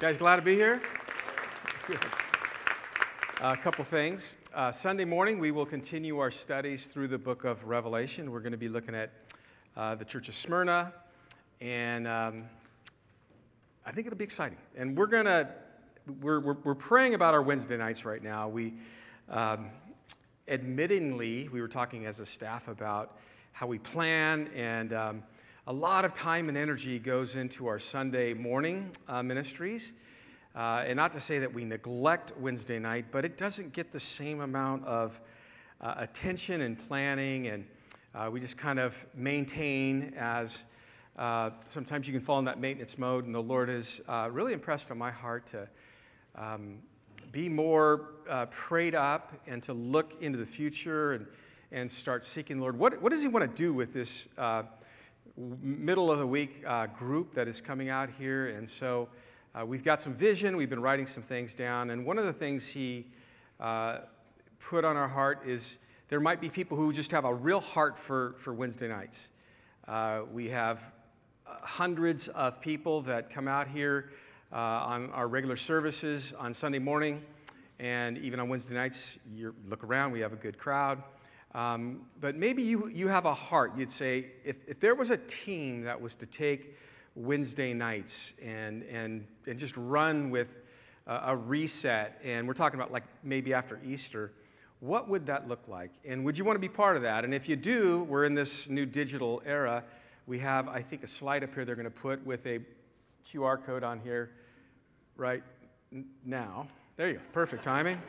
Guys, glad to be here? A couple things. Uh, Sunday morning, we will continue our studies through the book of Revelation. We're going to be looking at uh, the church of Smyrna, and um, I think it'll be exciting. And we're going to, we're, we're, we're, praying about our Wednesday nights right now. We, um, admittingly, we were talking as a staff about how we plan, and um, a lot of time and energy goes into our Sunday morning uh, ministries. Uh, and not to say that we neglect Wednesday night, but it doesn't get the same amount of uh, attention and planning, and uh, we just kind of maintain as uh, sometimes you can fall in that maintenance mode, and the Lord is uh, really impressed on my heart to um, be more prayed up and to look into the future and, and start seeking the Lord. What, what does He want to do with this middle of the week group that is coming out here? And so uh, we've got some vision, we've been writing some things down, and one of the things he uh, put on our heart is there might be people who just have a real heart for, for Wednesday nights. Uh, we have uh, hundreds of people that come out here uh, on our regular services on Sunday morning, and even on Wednesday nights, you look around, we have a good crowd. Um, but maybe you, you have a heart. You'd say, if, if there was a team that was to take Wednesday nights and, and, and just run with a, a reset. And we're talking about like maybe after Easter. What would that look like? And would you want to be part of that? And if you do, we're in this new digital era. We have, I think, a slide up here they're going to put with a QR code on here right now. There you go. Perfect timing.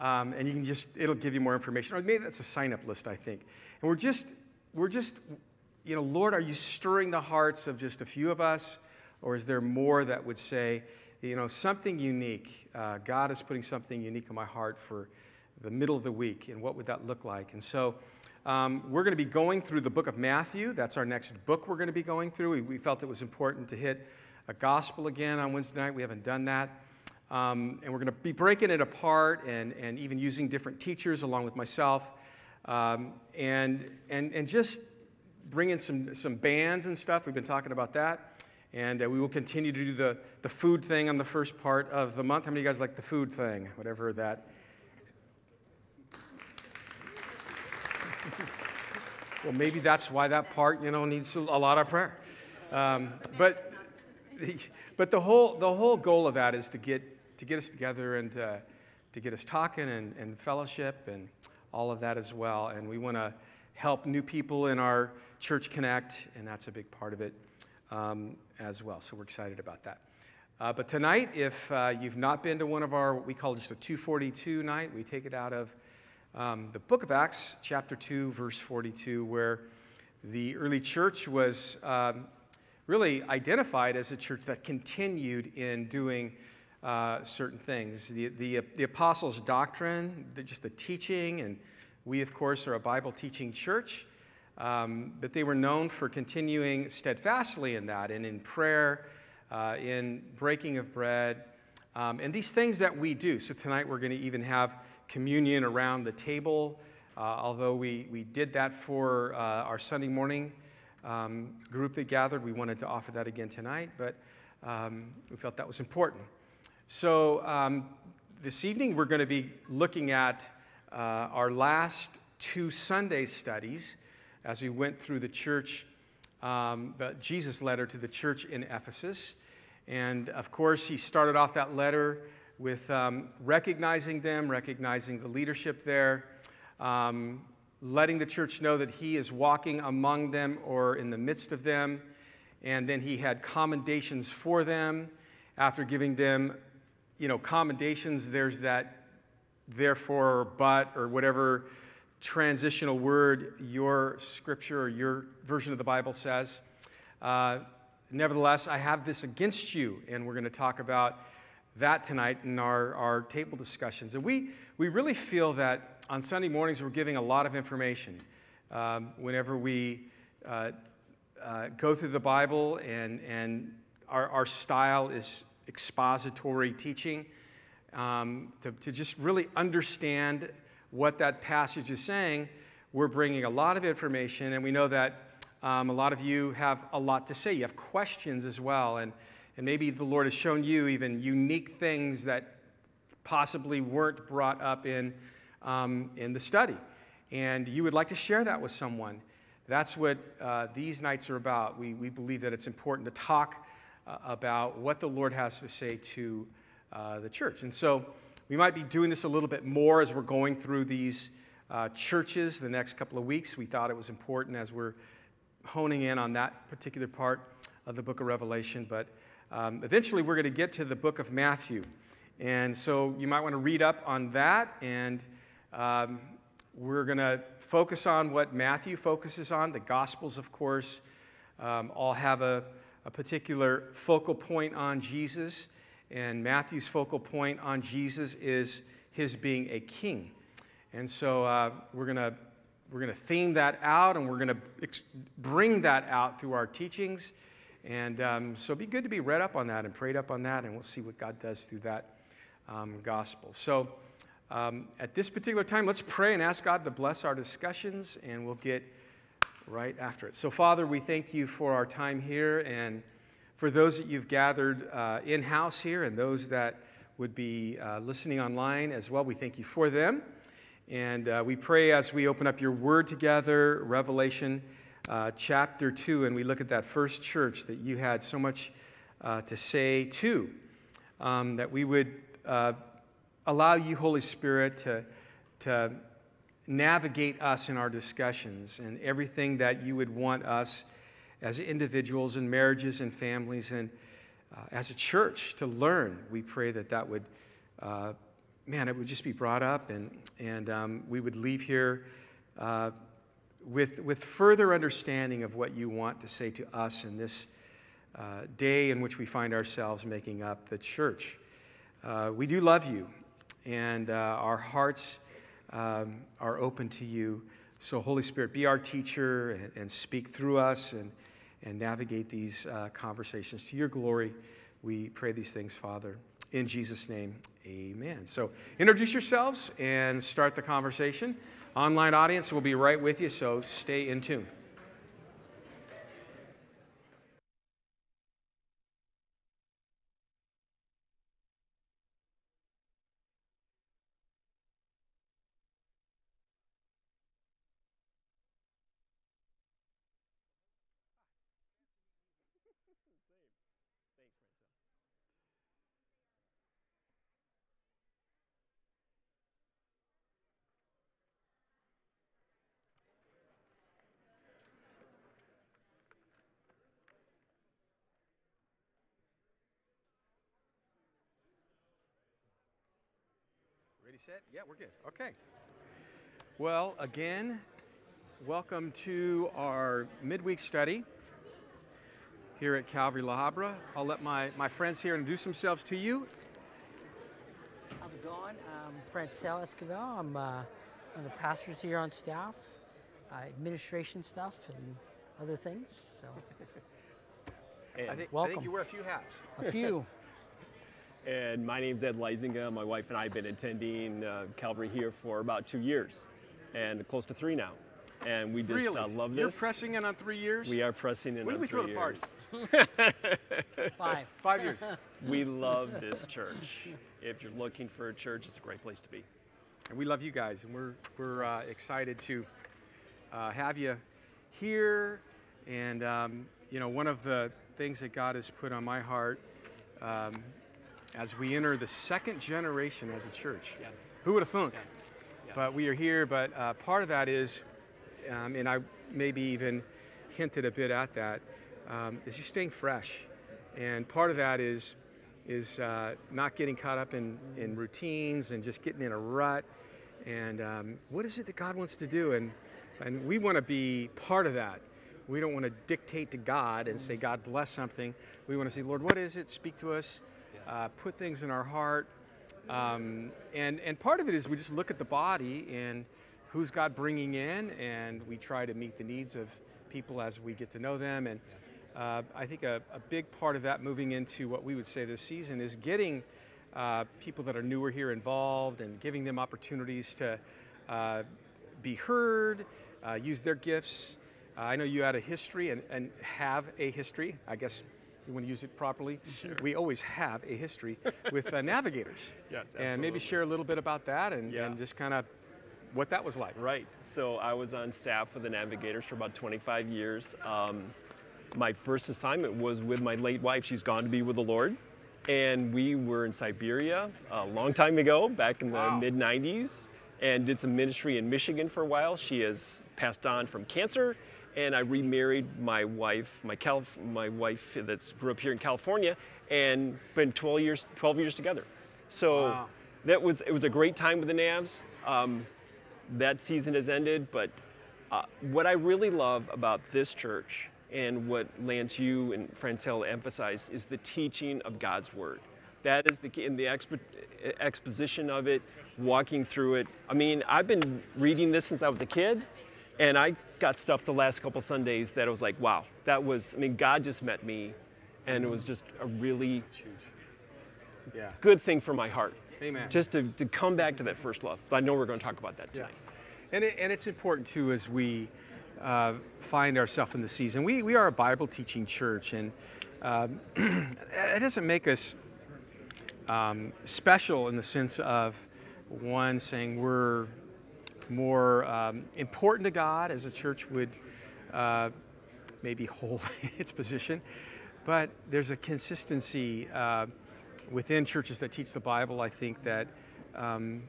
Um, and you can just, it'll give you more information. Or maybe that's a sign up list, I think. And we're just, we're just you know, Lord, are you stirring the hearts of just a few of us? Or is there more that would say, you know, something unique? Uh, God is putting something unique in my heart for the middle of the week, and what would that look like? And so um, we're going to be going through the book of Matthew. That's our next book we're going to be going through. We, we felt it was important to hit a gospel again on Wednesday night. We haven't done that. Um, and we're going to be breaking it apart and, and even using different teachers along with myself. Um, and, and, and just bring in some, some bands and stuff. We've been talking about that. And uh, we will continue to do the, the food thing on the first part of the month. How many of you guys like the food thing? Whatever that. well, maybe that's why that part, you know, needs a lot of prayer. Um, but, but the, whole, the whole goal of that is to get, to get us together and to, to get us talking and, and fellowship and all of that as well. And we want to help new people in our church connect, and that's a big part of it um, as well. So we're excited about that. Uh, but tonight, if uh, you've not been to one of our, what we call just a 242 night, we take it out of um, the book of Acts, chapter 2, verse 42, where the early church was um, really identified as a church that continued in doing uh, certain things. The, the, the apostles' doctrine, the, just the teaching and we, of course, are a Bible teaching church, um, but they were known for continuing steadfastly in that and in prayer, uh, in breaking of bread, um, and these things that we do. So tonight we're going to even have communion around the table, uh, although we, we did that for uh, our Sunday morning um, group that gathered. We wanted to offer that again tonight, but um, we felt that was important. So um, this evening we're going to be looking at uh, our last two Sunday studies as we went through the church, um, Jesus' letter to the church in Ephesus. And of course, he started off that letter with um, recognizing them, recognizing the leadership there, um, letting the church know that he is walking among them or in the midst of them. And then he had commendations for them. After giving them, you know, commendations, there's that therefore, or but, or whatever transitional word your scripture or your version of the Bible says. Uh, nevertheless, I have this against you, and we're going to talk about that tonight in our, our table discussions. And we, we really feel that on Sunday mornings we're giving a lot of information. Um, whenever we uh, uh, go through the Bible and, and our, our style is expository teaching, um, to, to just really understand what that passage is saying, we're bringing a lot of information, and we know that um, a lot of you have a lot to say. You have questions as well, and, And maybe the Lord has shown you even unique things that possibly weren't brought up in, um, in the study. And you would like to share that with someone. That's what uh, these nights are about. We, we believe that it's important to talk uh, about what the Lord has to say to uh, the church. And so we might be doing this a little bit more as we're going through these uh, churches the next couple of weeks. We thought it was important as we're honing in on that particular part of the book of Revelation. But um, eventually we're going to get to the book of Matthew. And so you might want to read up on that. And um, we're going to focus on what Matthew focuses on. The Gospels, of course, um, all have a, a particular focal point on Jesus. And Matthew's focal point on Jesus is his being a king. And so uh, we're going to we're going to theme that out and we're going to ex- bring that out through our teachings. And um, so it'd be good to be read up on that and prayed up on that, and we'll see what God does through that um, gospel. So um, at this particular time, let's pray and ask God to bless our discussions, and we'll get right after it. So, Father, we thank you for our time here and for those that you've gathered uh, in house here and those that would be uh, listening online as well. We thank you for them. And uh, we pray as we open up your word together, Revelation uh, chapter 2, and we look at that first church that you had so much uh, to say to, um, that we would uh, allow you, Holy Spirit, to, to navigate us in our discussions and everything that you would want us as individuals and marriages and families and uh, as a church to learn. We pray that that would, uh, man, it would just be brought up and, and um, we would leave here uh, with, with further understanding of what you want to say to us in this uh, day in which we find ourselves making up the church. Uh, we do love you, and uh, our hearts um, are open to you. So, Holy Spirit, be our teacher and, and speak through us and, and navigate these uh, conversations to your glory. We pray these things, Father. In Jesus' name, amen. So, introduce yourselves and start the conversation. Online audience will be right with you, so stay in tune. Ready, set? Yeah, we're good. Okay. Well, again, welcome to our midweek study here at Calvary La Habra. I'll let my, my friends here introduce themselves to you. How's it going? I'm Francel Esquivel. I'm uh, one of the pastors here on staff, uh, administration stuff and other things. So I think, I think Welcome. you wear a few hats. a few. And my name's Ed Leisinger. My wife and I have been attending uh, Calvary here for about two years, and close to three now. And we just really? uh, love this. You're pressing in on three years? We are pressing in When did on we throw three the party? years. Five. Five years. We love this church. If you're looking for a church, it's a great place to be. And we love you guys, and we're, we're uh, excited to uh, have you here. And, um, you know, one of the things that God has put on my heart um, as we enter the second generation as a church. Yeah. Who would have thunk? Yeah. Yeah. But we are here, but uh, part of that is, um, and I maybe even hinted a bit at that, um, is just staying fresh. And part of that is, is uh, not getting caught up in, in routines and just getting in a rut. And um, what is it that God wants to do? And, and we want to be part of that. We don't want to dictate to God and say, God bless something. We want to say, Lord, what is it? Speak to us. Uh, put things in our heart. Um, and, and part of it is we just look at the body and who's God bringing in, and we try to meet the needs of people as we get to know them. And uh, I think a, a big part of that moving into what we would say this season is getting uh, people that are newer here involved and giving them opportunities to uh, be heard, uh, use their gifts. Uh, I know you had a history and, and have a history, I guess you want to use it properly, we always have a history with uh, navigators. Yes, And maybe share a little bit about that and, Yeah. and just kind of what that was like. Right. So I was on staff with the Navigators for about 25 years. Um, my first assignment was with my late wife. She's gone to be with the Lord. And we were in Siberia a long time ago, back in the Wow. mid 90s, and did some ministry in Michigan for a while. She has passed on from cancer. And I remarried my wife, my, Calif- my wife that's grew up here in California, and been 12 years, 12 years together. So Wow. that was it was a great time with the Navs. Um, that season has ended, but uh, what I really love about this church and what Lance, you and Francel emphasize is the teaching of God's Word. That is the in the expo- exposition of it, walking through it. I mean, I've been reading this since I was a kid, and I got stuff the last couple Sundays that I was like, wow, that was, I mean, God just met me, and it was just a really Yeah. good thing for my heart. Amen. Just to, to come back to that first love. I know we're going to talk about that tonight. And, it, and it's important too as we uh, find ourselves in the season. We, we are a Bible teaching church, and um, it doesn't make us um, special in the sense of one saying we're more um, important to God as a church would uh, maybe hold its position, but there's a consistency uh, within churches that teach the Bible. I think that um,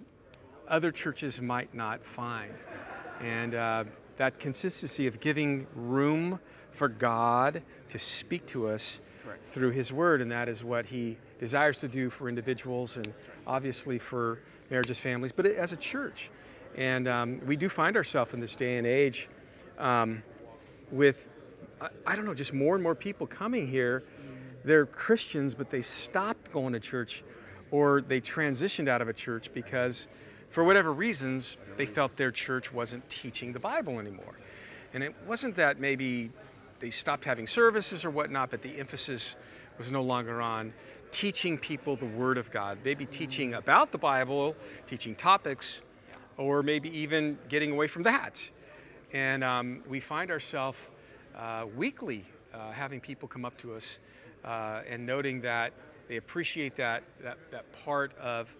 other churches might not find. And uh, that consistency of giving room for God to speak to us through His Word, and that is what He desires to do for individuals and obviously for marriages, families, but as a church. And um, we do find ourselves in this day and age um, with, I, I don't know, just more and more people coming here. They're Christians, but they stopped going to church or they transitioned out of a church because, for whatever reasons, they felt their church wasn't teaching the Bible anymore. And it wasn't that maybe they stopped having services or whatnot, but the emphasis was no longer on teaching people the Word of God, maybe teaching about the Bible, teaching topics, or maybe even getting away from that. And um, we find ourselves uh, weekly uh, having people come up to us uh, and noting that they appreciate that, that, that part of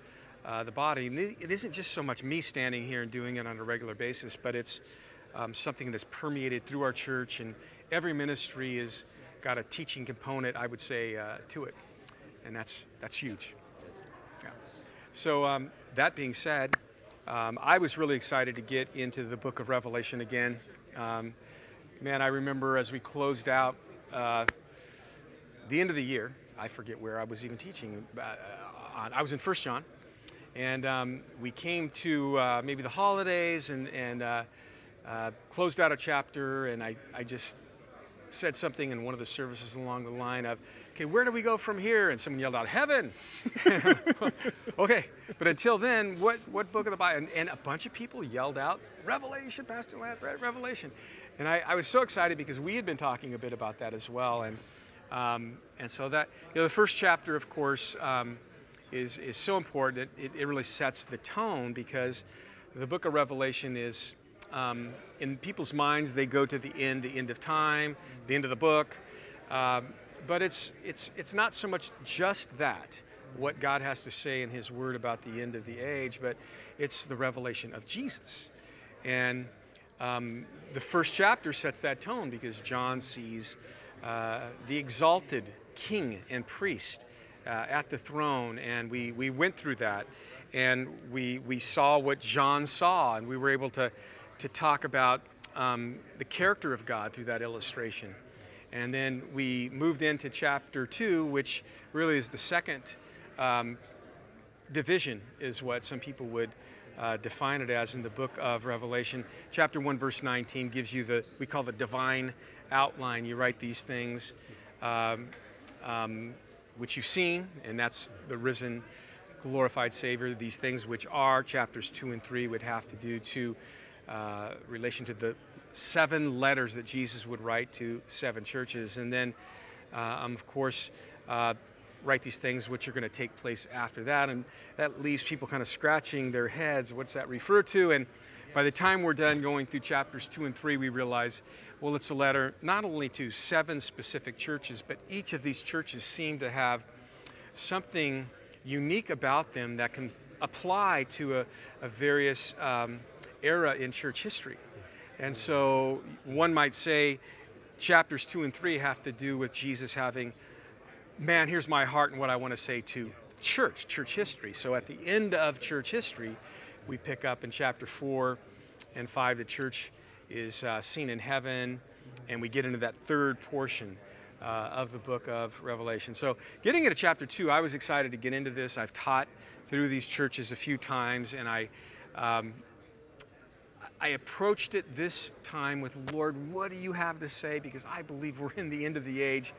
uh, the body. And it isn't just so much me standing here and doing it on a regular basis, but it's um, something that's permeated through our church, and every ministry has got a teaching component, I would say, uh, to it. And that's, that's huge. Yeah. So, um, that being said, um, I was really excited to get into the book of Revelation again. Um, man, I remember as we closed out uh, the end of the year, I forget where I was even teaching. Uh, on, I was in First John, and um, we came to uh, maybe the holidays and, and uh, uh, closed out a chapter, and I, I just said something in one of the services along the line of, okay, where do we go from here? And someone yelled out, heaven. okay, but until then, what, what book of the Bible? And, and a bunch of people yelled out, Revelation, Pastor Lance, right? Revelation. And I, I was so excited because we had been talking a bit about that as well. And, um, and so that, you know, the first chapter, of course, um, is, is so important. It, it really sets the tone because the book of Revelation is, um, in people's minds, they go to the end, the end of time, the end of the book. Um, but it's, it's, it's not so much just that, what God has to say in His Word about the end of the age, but it's the revelation of Jesus. And um, the first chapter sets that tone because John sees uh, the exalted king and priest uh, at the throne, and we, we went through that, and we, we saw what John saw, and we were able to, to talk about um, the character of God through that illustration. And then we moved into chapter two, which really is the second um, division, is what some people would uh, define it as in the book of Revelation. Chapter 1, verse 19 gives you the, we call the divine outline. You write these things, um, um, which you've seen, and that's the risen, glorified Savior. These things, which are chapters 2 and 3, would have to do to uh, relation to the seven letters that Jesus would write to seven churches. And then, uh, um, of course, uh, write these things which are going to take place after that. And that leaves people kind of scratching their heads. What's that refer to? And by the time we're done going through chapters two and three, we realize, well, it's a letter not only to seven specific churches, but each of these churches seem to have something unique about them that can apply to a, a various um, era in church history. And so one might say chapters two and three have to do with Jesus having, man, here's my heart and what I want to say to church, church history. So at the end of church history, we pick up in chapter four and five, the church is uh, seen in heaven, and we get into that third portion. Uh, of the book of Revelation. So, getting into chapter two, I was excited to get into this. I've taught through these churches a few times, and I um, I approached it this time with, Lord, what do you have to say? Because I believe we're in the end of the age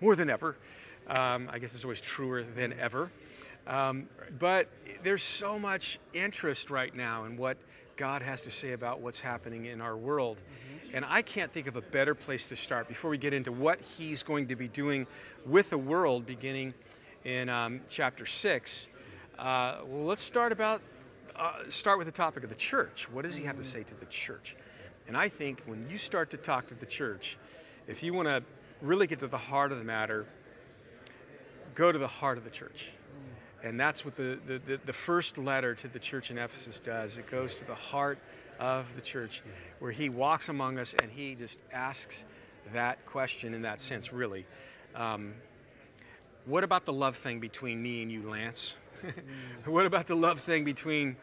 more than ever. Um, I guess it's always truer than ever. Um, but there's so much interest right now in what God has to say about what's happening in our world. Mm-hmm. And I can't think of a better place to start before we get into what He's going to be doing with the world beginning in um, chapter 6. Uh, well, let's start about uh, start with the topic of the church. What does he have to say to the church? And I think when you start to talk to the church, if you want to really get to the heart of the matter, go to the heart of the church. And that's what the, the, the, first letter to the church in Ephesus does. It goes to the heart of the church, where he walks among us and he just asks that question in that sense, really. Um, what about the love thing between me and you, Lance? what about the love thing between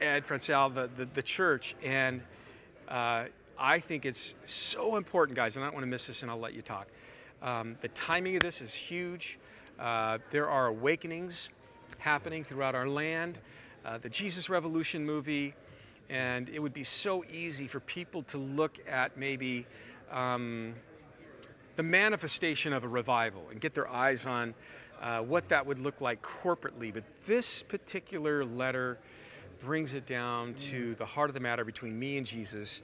Ed Francel, the, the, the church? And uh, I think it's so important, guys, and I don't want to miss this, and I'll let you talk. Um, the timing of this is huge. Uh, there are awakenings happening throughout our land. Uh, the Jesus Revolution movie, and it would be so easy for people to look at maybe um, the manifestation of a revival and get their eyes on uh, what that would look like corporately. But this particular letter brings it down to the heart of the matter between me and Jesus.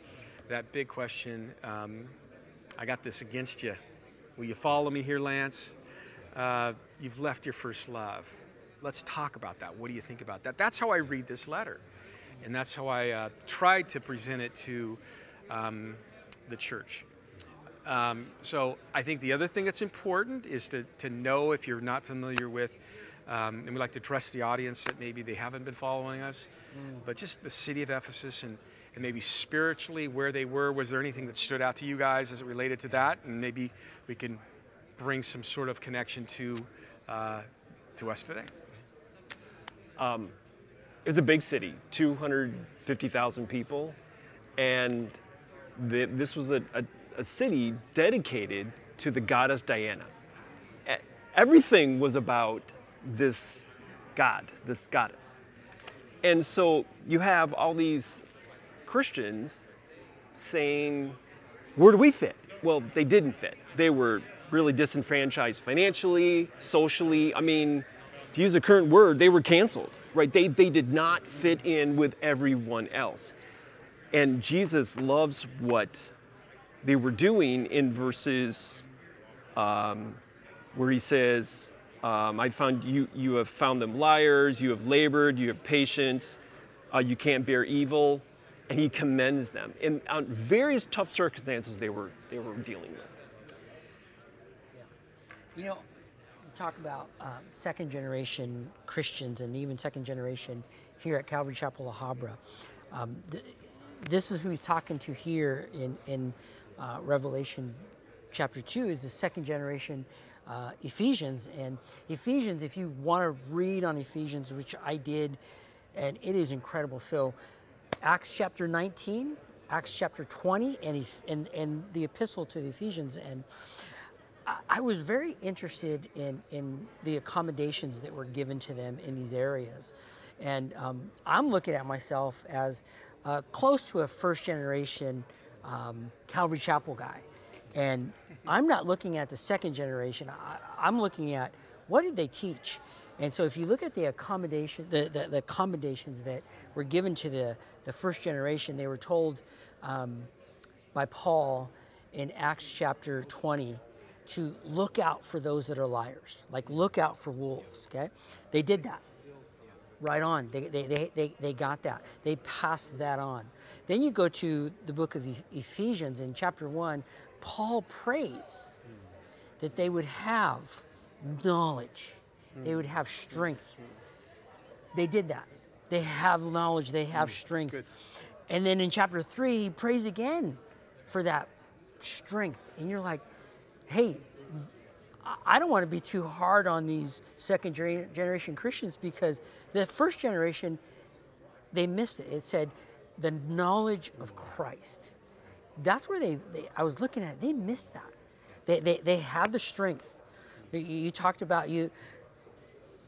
That big question um, I got this against you. Will you follow me here, Lance? Uh, you've left your first love. Let's talk about that. What do you think about that? That's how I read this letter. And that's how I uh, tried to present it to um, the church. Um, so I think the other thing that's important is to, to know if you're not familiar with, um, and we like to address the audience that maybe they haven't been following us, mm. but just the city of Ephesus and, and maybe spiritually where they were. Was there anything that stood out to you guys as it related to that? And maybe we can bring some sort of connection to, uh, to us today. Um, it's a big city, 250,000 people, and the, this was a, a a city dedicated to the goddess Diana. Everything was about this god, this goddess. And so you have all these Christians saying, where do we fit? Well, they didn't fit. They were really disenfranchised financially, socially. I mean, to use a current word, they were canceled, right? They, they did not fit in with everyone else. And Jesus loves what they were doing in verses um, where he says, um, I found you, you have found them liars, you have labored, you have patience, uh, you can't bear evil, and he commends them in on various tough circumstances they were, they were dealing with. Yeah. You know, talk about um, second generation Christians and even second generation here at Calvary Chapel La Habra. Um, th- this is who he's talking to here in, in uh, Revelation chapter 2 is the second generation uh, Ephesians. And Ephesians, if you want to read on Ephesians, which I did, and it is incredible. So, Acts chapter 19, Acts chapter 20, and, and, and the epistle to the Ephesians. And I, I was very interested in, in the accommodations that were given to them in these areas. And um, I'm looking at myself as uh, close to a first generation um, Calvary Chapel guy. And I'm not looking at the second generation. I, am looking at what did they teach? And so if you look at the accommodation, the, the, the accommodations that were given to the, the first generation, they were told um, by Paul in Acts chapter 20 to look out for those that are liars, like look out for wolves, okay? They did that. Right on. They, they, they, they, they got that. They passed that on. Then you go to the book of Ephesians in chapter 1, Paul prays that they would have knowledge, they would have strength. They did that. They have knowledge, they have mm, strength. And then in chapter 3, he prays again for that strength. And you're like, hey, I don't want to be too hard on these second generation Christians because the first generation, they missed it. It said the knowledge of Christ. That's where they, they I was looking at, it, they missed that. They, they, they have the strength. You, you talked about you,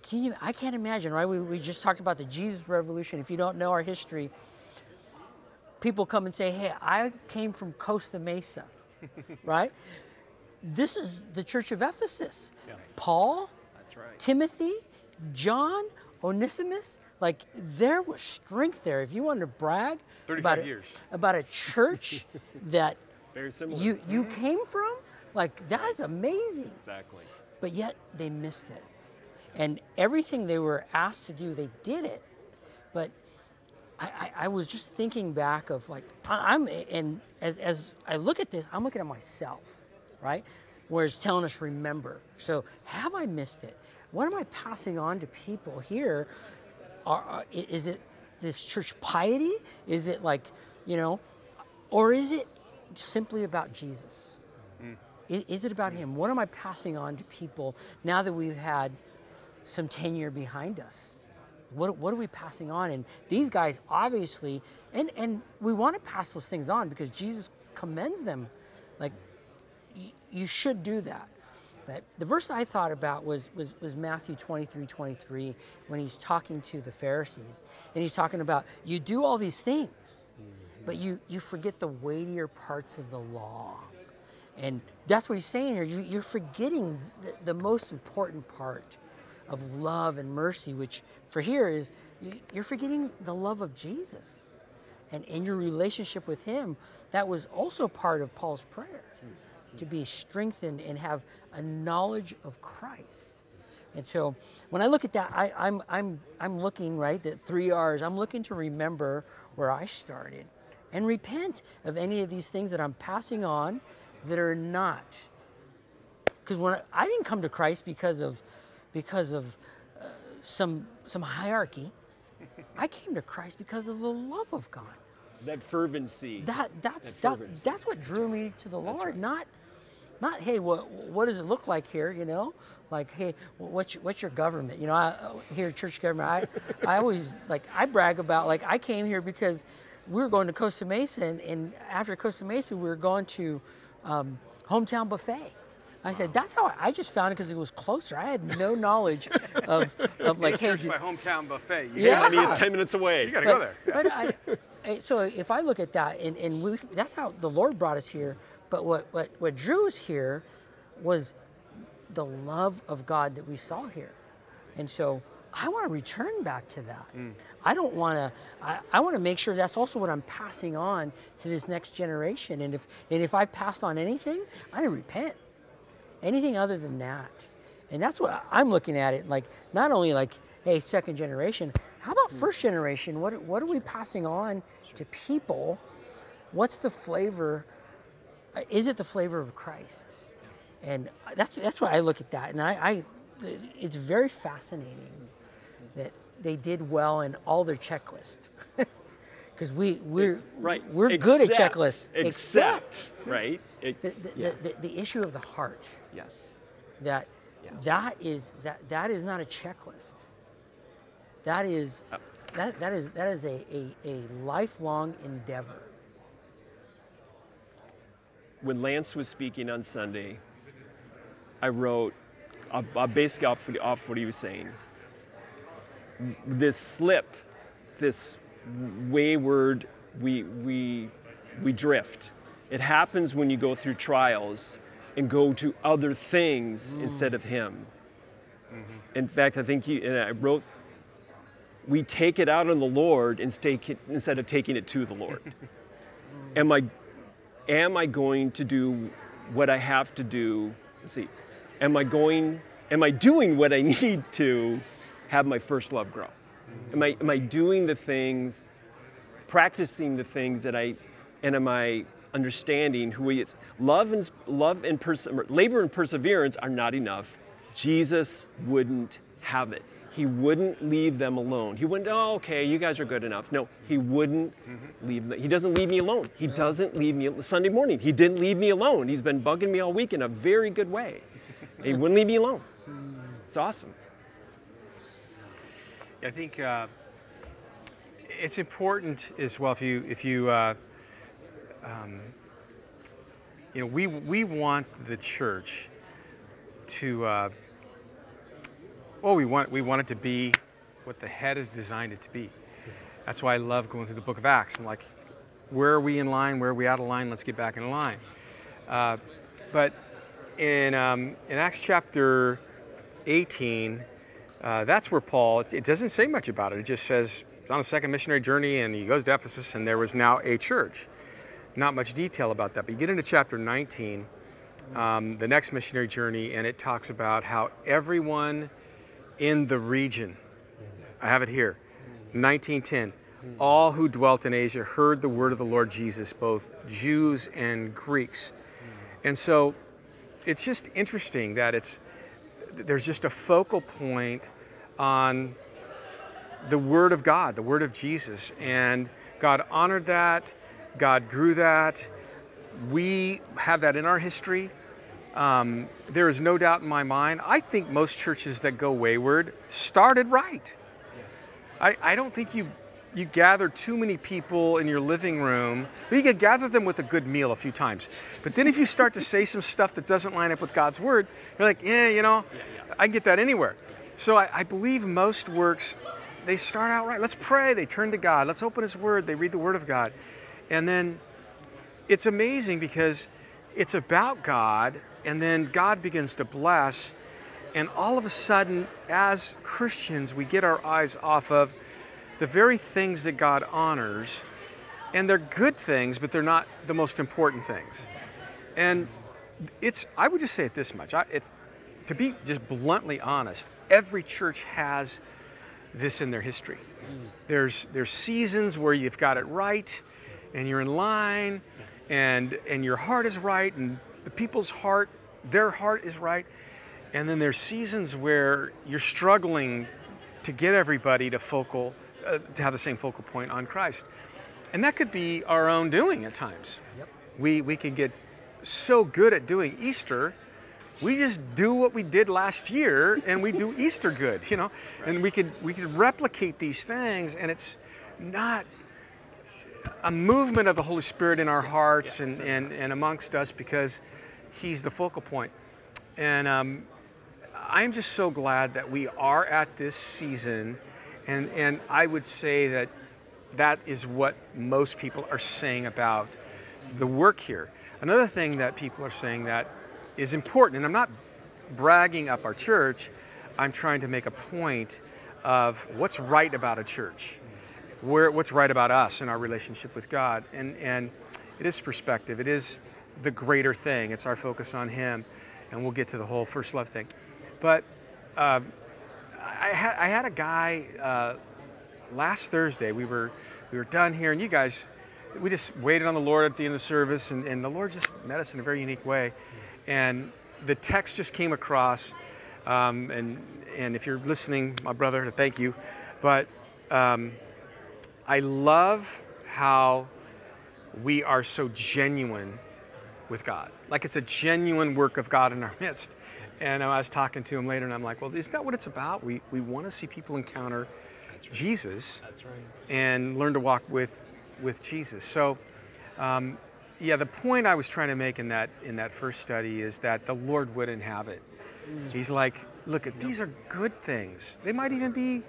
can you, I can't imagine, right? We, we just talked about the Jesus Revolution. If you don't know our history, people come and say, hey, I came from Costa Mesa, right? This is the church of Ephesus. Yeah. Paul, right. Timothy, John, Onesimus, like there was strength there. If you wanted to brag about a, about a church that you you mm-hmm. came from, like that is amazing. Exactly. But yet they missed it. And everything they were asked to do, they did it. But I, I, I was just thinking back of like I'm and as as I look at this, I'm looking at myself right? Where it's telling us remember. So have I missed it? What am I passing on to people here? Are, are, is it this church piety? Is it like, you know, or is it simply about Jesus? Mm. Is, is, it about Him? What am I passing on to people now that we've had some tenure behind us? What, what are we passing on? And these guys obviously, and, and we want to pass those things on because Jesus commends them. Like, you should do that. But the verse I thought about was, was, was Matthew 23 23, when he's talking to the Pharisees. And he's talking about, you do all these things, but you, you forget the weightier parts of the law. And that's what he's saying here. You, you're forgetting the, the most important part of love and mercy, which for here is you're forgetting the love of Jesus and in your relationship with him. That was also part of Paul's prayer to be strengthened and have a knowledge of Christ. And so when I look at that, I, am I'm, I'm, I'm looking, right, that three R's, I'm looking to remember where I started and repent of any of these things that I'm passing on that are not. Because when I, I, didn't come to Christ because of, because of uh, some, some hierarchy, I came to Christ because of the love of God. That fervency. That that's that, that that's what drew me to the Lord, right. not not hey what what does it look like here you know like hey what's your, what's your government you know I, here church government I I always like I brag about like I came here because we were going to Costa Mesa and, and after Costa Mesa we were going to um, hometown buffet. I said that's how I, I just found it because it was closer. I had no knowledge of, of like hey, church my hometown buffet. You yeah, honey, it's ten minutes away. You got to go there. Yeah. But I, so if I look at that and, and we that's how the Lord brought us here but what, what, what drew us here was the love of God that we saw here. And so I want to return back to that. Mm. I don't want to, I, I want to make sure that's also what I'm passing on to this next generation. And if, and if I passed on anything, I repent. Anything other than that. And that's what I'm looking at it like, not only like, hey, second generation, how about mm. first generation? What, what are we passing on to people? What's the flavor is it the flavor of Christ? And that's that's why I look at that, and I, I it's very fascinating that they did well in all their checklists. Because we we're right. we're except, good at checklists, except, except right it, the, the, yeah. the, the, issue of the heart. Yes, that yeah. that is that that is not a checklist. That is uh, that that is that is a, a, a lifelong endeavor when Lance was speaking on Sunday, I wrote uh, uh, basically off, off what he was saying. This slip, this wayward, we, we, we drift. It happens when you go through trials and go to other things mm. instead of Him. Mm-hmm. In fact, I think he, and I wrote, we take it out on the Lord instead of taking it to the Lord. Am I am I going to do what I have to do? Let's see, am I going, am I doing what I need to have my first love grow? Am I, am I doing the things, practicing the things that I, and am I understanding who He is? Love and, love and labor and perseverance are not enough. Jesus wouldn't have it. He wouldn't leave them alone. He wouldn't, oh, okay, you guys are good enough. No, he wouldn't leave them. He doesn't leave me alone. He doesn't leave me Sunday morning. He didn't leave me alone. He's been bugging me all week in a very good way. He wouldn't leave me alone. It's awesome. I think uh, it's important as well if you if you uh, um, you know we we want the church to uh, well we want we want it to be what the head has designed it to be. That's why I love going through the Book of Acts. I'm like, where are we in line? Where are we out of line? Let's get back in line. Uh, but in um, in Acts chapter 18. Uh, that's where Paul, it, it, doesn't say much about it. It just says it's on a second missionary journey and he goes to Ephesus and there was now a church. Not much detail about that. But you get into chapter 19, um, the next missionary journey, and it talks about how everyone in the region, I have it here, 1910, all who dwelt in Asia heard the word of the Lord Jesus, both Jews and Greeks. And so it's just interesting that it's, there's just a focal point on the Word of God, the Word of Jesus. And God honored that, God grew that. We have that in our history. Um, there is no doubt in my mind. I think most churches that go wayward started right. Yes. I, I don't think you you gather too many people in your living room. You can gather them with a good meal a few times. But then if you start to say some stuff that doesn't line up with God's word, you're like, yeah, you know, yeah, yeah. I can get that anywhere. So I, I believe most works, they start out right. Let's pray. They turn to God. Let's open His Word. They read the Word of God. And then it's amazing because it's about God, and then God begins to bless. And all of a sudden, as Christians, we get our eyes off of the very things that God honors, and they're good things, but they're not the most important things. And it's, I would just say it this much. I, if, to be just bluntly honest, every church has this in their history. There's, there's seasons where you've got it right, and you're in line, and, and your heart is right, and the people's heart, their heart is right. And then there's seasons where you're struggling to get everybody to focal uh, to have the same focal point on Christ. And that could be our own doing at times. Yep. We, we can get so good at doing Easter, we just do what we did last year and we do Easter good, you know? Right. And we could, we could replicate these things and it's not a movement of the Holy Spirit in our hearts yeah, and, and, and amongst us because He's the focal point. And um, I'm just so glad that we are at this season and, and I would say that that is what most people are saying about the work here. Another thing that people are saying that is important, and I'm not bragging up our church, I'm trying to make a point of what's right about a church, where, what's right about us and our relationship with God. And, and it is perspective, it is the greater thing, it's our focus on Him, and we'll get to the whole first love thing. But uh, I had I had a guy uh, last Thursday. We were we were done here, and you guys, we just waited on the Lord at the end of the service, and, and the Lord just met us in a very unique way. And the text just came across, um, and and if you're listening, my brother, thank you. But um, I love how we are so genuine with God. Like it's a genuine work of God in our midst. And I was talking to him later, and I'm like, well, isn't that what it's about? We, we want to see people encounter right. Jesus right. and learn to walk with, with Jesus. So, um, yeah, the point I was trying to make in that, in that first study is that the Lord wouldn't have it. Mm. He's like, look, at these are good things. They might even be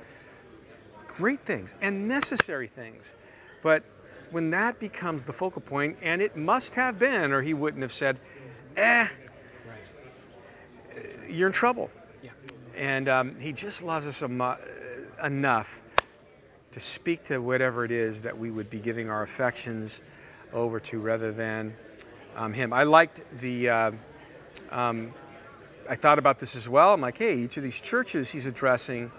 great things and necessary things. But when that becomes the focal point, and it must have been, or he wouldn't have said, eh, you're in trouble. Yeah. And um, he just loves us enough to speak to whatever it is that we would be giving our affections over to rather than um, him. I liked the, uh, um, I thought about this as well. I'm like, hey, each of these churches he's addressing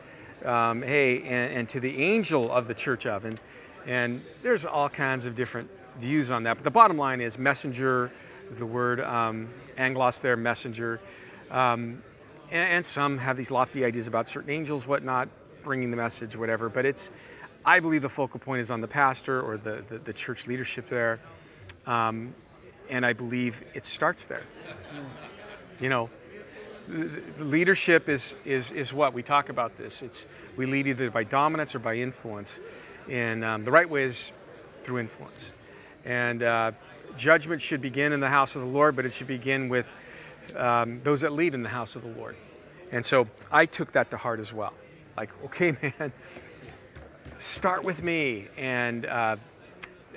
um, hey, and, and to the angel of the church of. And, there's all kinds of different views on that. But the bottom line is messenger, the word um, angelos there, messenger. Um, and, and some have these lofty ideas about certain angels, whatnot, bringing the message, whatever. But it's, I believe the focal point is on the pastor or the, the, the church leadership there. Um, and I believe it starts there. You know, leadership is, is, is what we talk about this. It's we lead either by dominance or by influence, and um, the right way is through influence. And uh, judgment should begin in the house of the Lord, but it should begin with um, those that lead in the house of the Lord. And so I took that to heart as well. Like, okay, man, start with me and uh,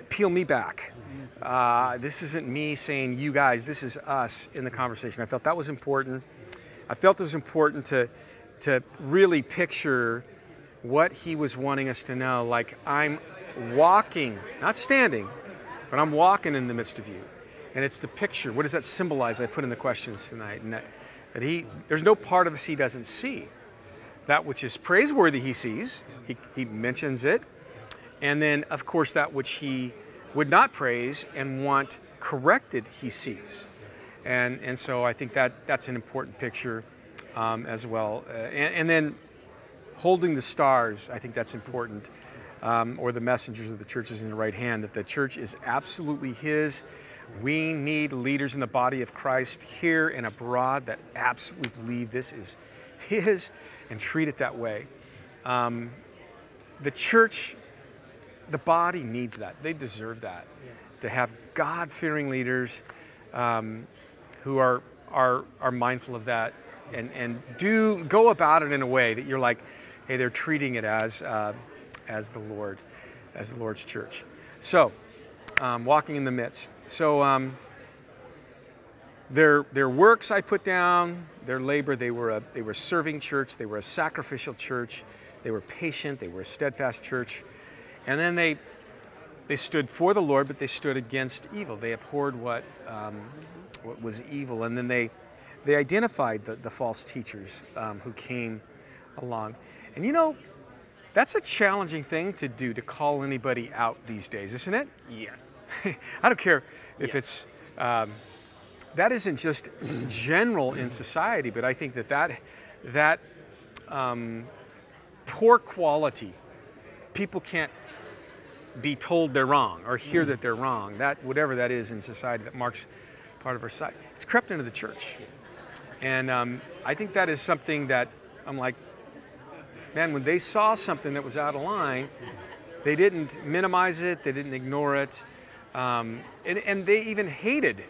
peel me back. Uh, this isn't me saying you guys, this is us in the conversation. I felt that was important. I felt it was important to, to really picture what he was wanting us to know. Like, I'm walking, not standing, but I'm walking in the midst of you. And it's the picture. What does that symbolize? I put in the questions tonight. And that, that he, there's no part of us he doesn't see. That which is praiseworthy, he sees. He, he mentions it. And then, of course, that which he would not praise and want corrected, he sees. And, and so I think that that's an important picture um, as well. Uh, and, and, then holding the stars, I think that's important, um, or the messengers of the churches in the right hand, that the church is absolutely his. We need leaders in the body of Christ here and abroad that absolutely believe this is his and treat it that way. Um, the church the body needs that. They deserve that. Yes. To have God fearing leaders um, who are, are, are mindful of that and, and do go about it in a way that you're like, hey, they're treating it as, uh, as the Lord, as the Lord's church. So, um, walking in the midst. So, um, their, their works I put down, their labor, they were, a, they were a serving church, they were a sacrificial church, they were patient, they were a steadfast church. And then they, they stood for the Lord, but they stood against evil. They abhorred what, um, what was evil. And then they, they identified the, the false teachers um, who came along. And you know, that's a challenging thing to do to call anybody out these days, isn't it? Yes. I don't care if yes. it's. Um, that isn't just general in society, but I think that that, that um, poor quality, people can't be told they're wrong or hear that they're wrong. That whatever that is in society that marks part of our site. It's crept into the church, and um, I think that is something that I'm like, man, when they saw something that was out of line, they didn't minimize it, they didn't ignore it, um, and, and they even hated.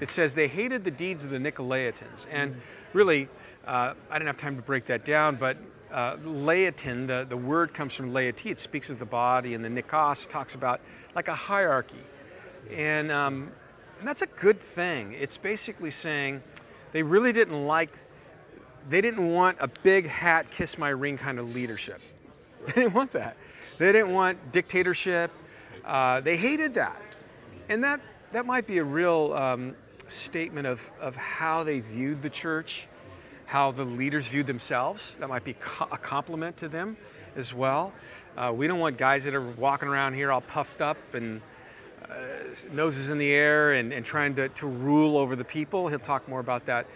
It says they hated the deeds of the Nicolaitans, and really, uh, I didn't have time to break that down, but uh, the, the word comes from laity, it speaks as the body, and the nikos talks about like a hierarchy. And, um, and that's a good thing. It's basically saying they really didn't like, they didn't want a big hat, kiss my ring kind of leadership. They didn't want that. They didn't want dictatorship. Uh, they hated that. And that, that might be a real um, statement of, of how they viewed the church how the leaders viewed themselves. That might be a compliment to them as well. Uh, we don't want guys that are walking around here all puffed up and noses in the air and, and trying to, to rule over the people. He'll talk more about that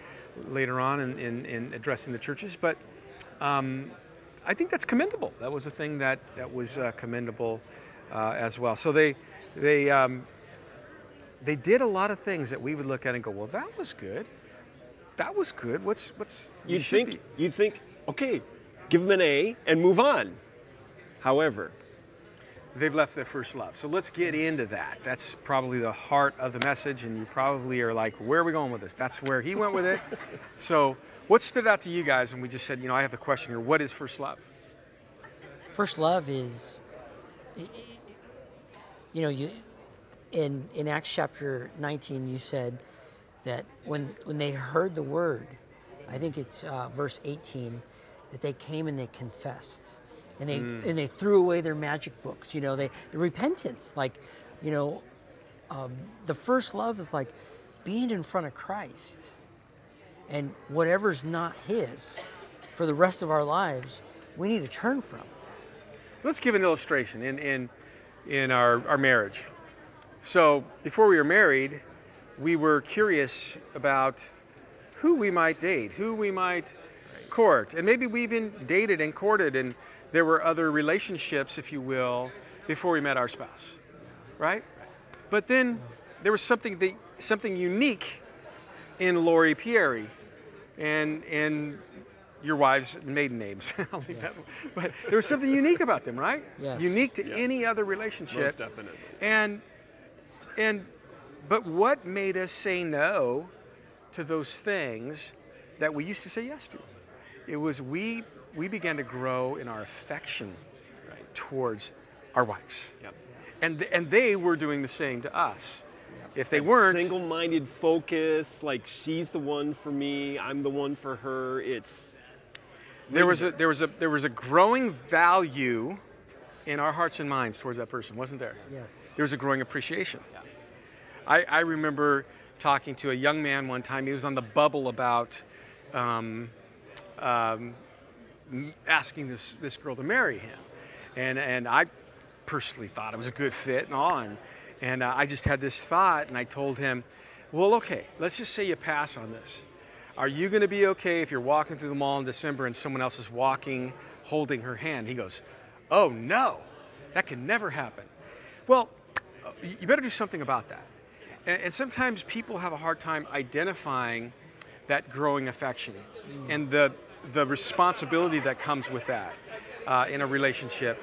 later on in, in, in addressing the churches. But um, I think that's commendable. That was a thing that, that was uh, commendable uh, as well. So they, they, um, they did a lot of things that we would look at and go, well, that was good that was good. What's what's you think you think okay, give them an A and move on. However, they've left their first love. So let's get into that. That's probably the heart of the message, and you probably are like, where are we going with this? That's where he went with it. so what stood out to you guys when we just said, you know, I have the question here, what is first love? First love is, you know, you in in Acts chapter 19, you said that when when they heard the word, I think it's uh, verse 18, that they came and they confessed, and they mm. and they threw away their magic books. You know, they repentance, like, you know, um, the first love is like being in front of Christ, and whatever's not His, for the rest of our lives, we need to turn from. Let's give an illustration in, in, in our, our marriage. So, before we were married, we were curious about who we might date, who we might court. And maybe we even dated and courted, and there were other relationships, if you will, before we met our spouse, right? But then there was something, that, something unique in Lori Pieri and, and your wife's maiden names. Yes. but there was something unique about them, right? Yes. Unique to any other relationship. Most definitely. And and but what made us say no to those things that we used to say yes to? It was we we began to grow in our affection towards our wives. Yep. And and they were doing the same to us. If they That weren't, single-minded focus, like she's the one for me, I'm the one for her. It's there was a there was a there was a growing value in our hearts and minds towards that person, wasn't there? Yes. There was a growing appreciation. I, I remember talking to a young man one time. He was on the bubble about um, um, m- asking this this girl to marry him, and and I personally thought it was a good fit and all, and and uh, I just had this thought, and I told him, well, okay, let's just say you pass on this. Are you going to be okay if you're walking through the mall in December and someone else is walking holding her hand? He goes, Oh no, that can never happen. Well, you better do something about that. And, and sometimes people have a hard time identifying that growing affection and the, the responsibility that comes with that uh, in a relationship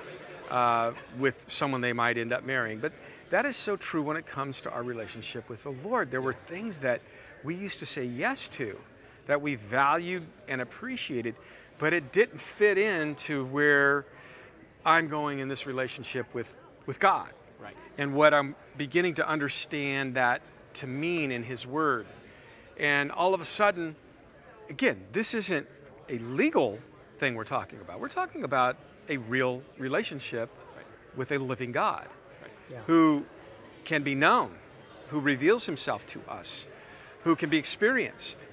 uh, with someone they might end up marrying. But that is so true when it comes to our relationship with the Lord. There were things that we used to say yes to, that we valued and appreciated, but it didn't fit into where I'm going in this relationship with, with God. Right. And what I'm beginning to understand that to mean in His Word. And all of a sudden, again, this isn't a legal thing we're talking about. We're talking about a real relationship with a living God Yeah. who can be known, who reveals himself to us, who can be experienced,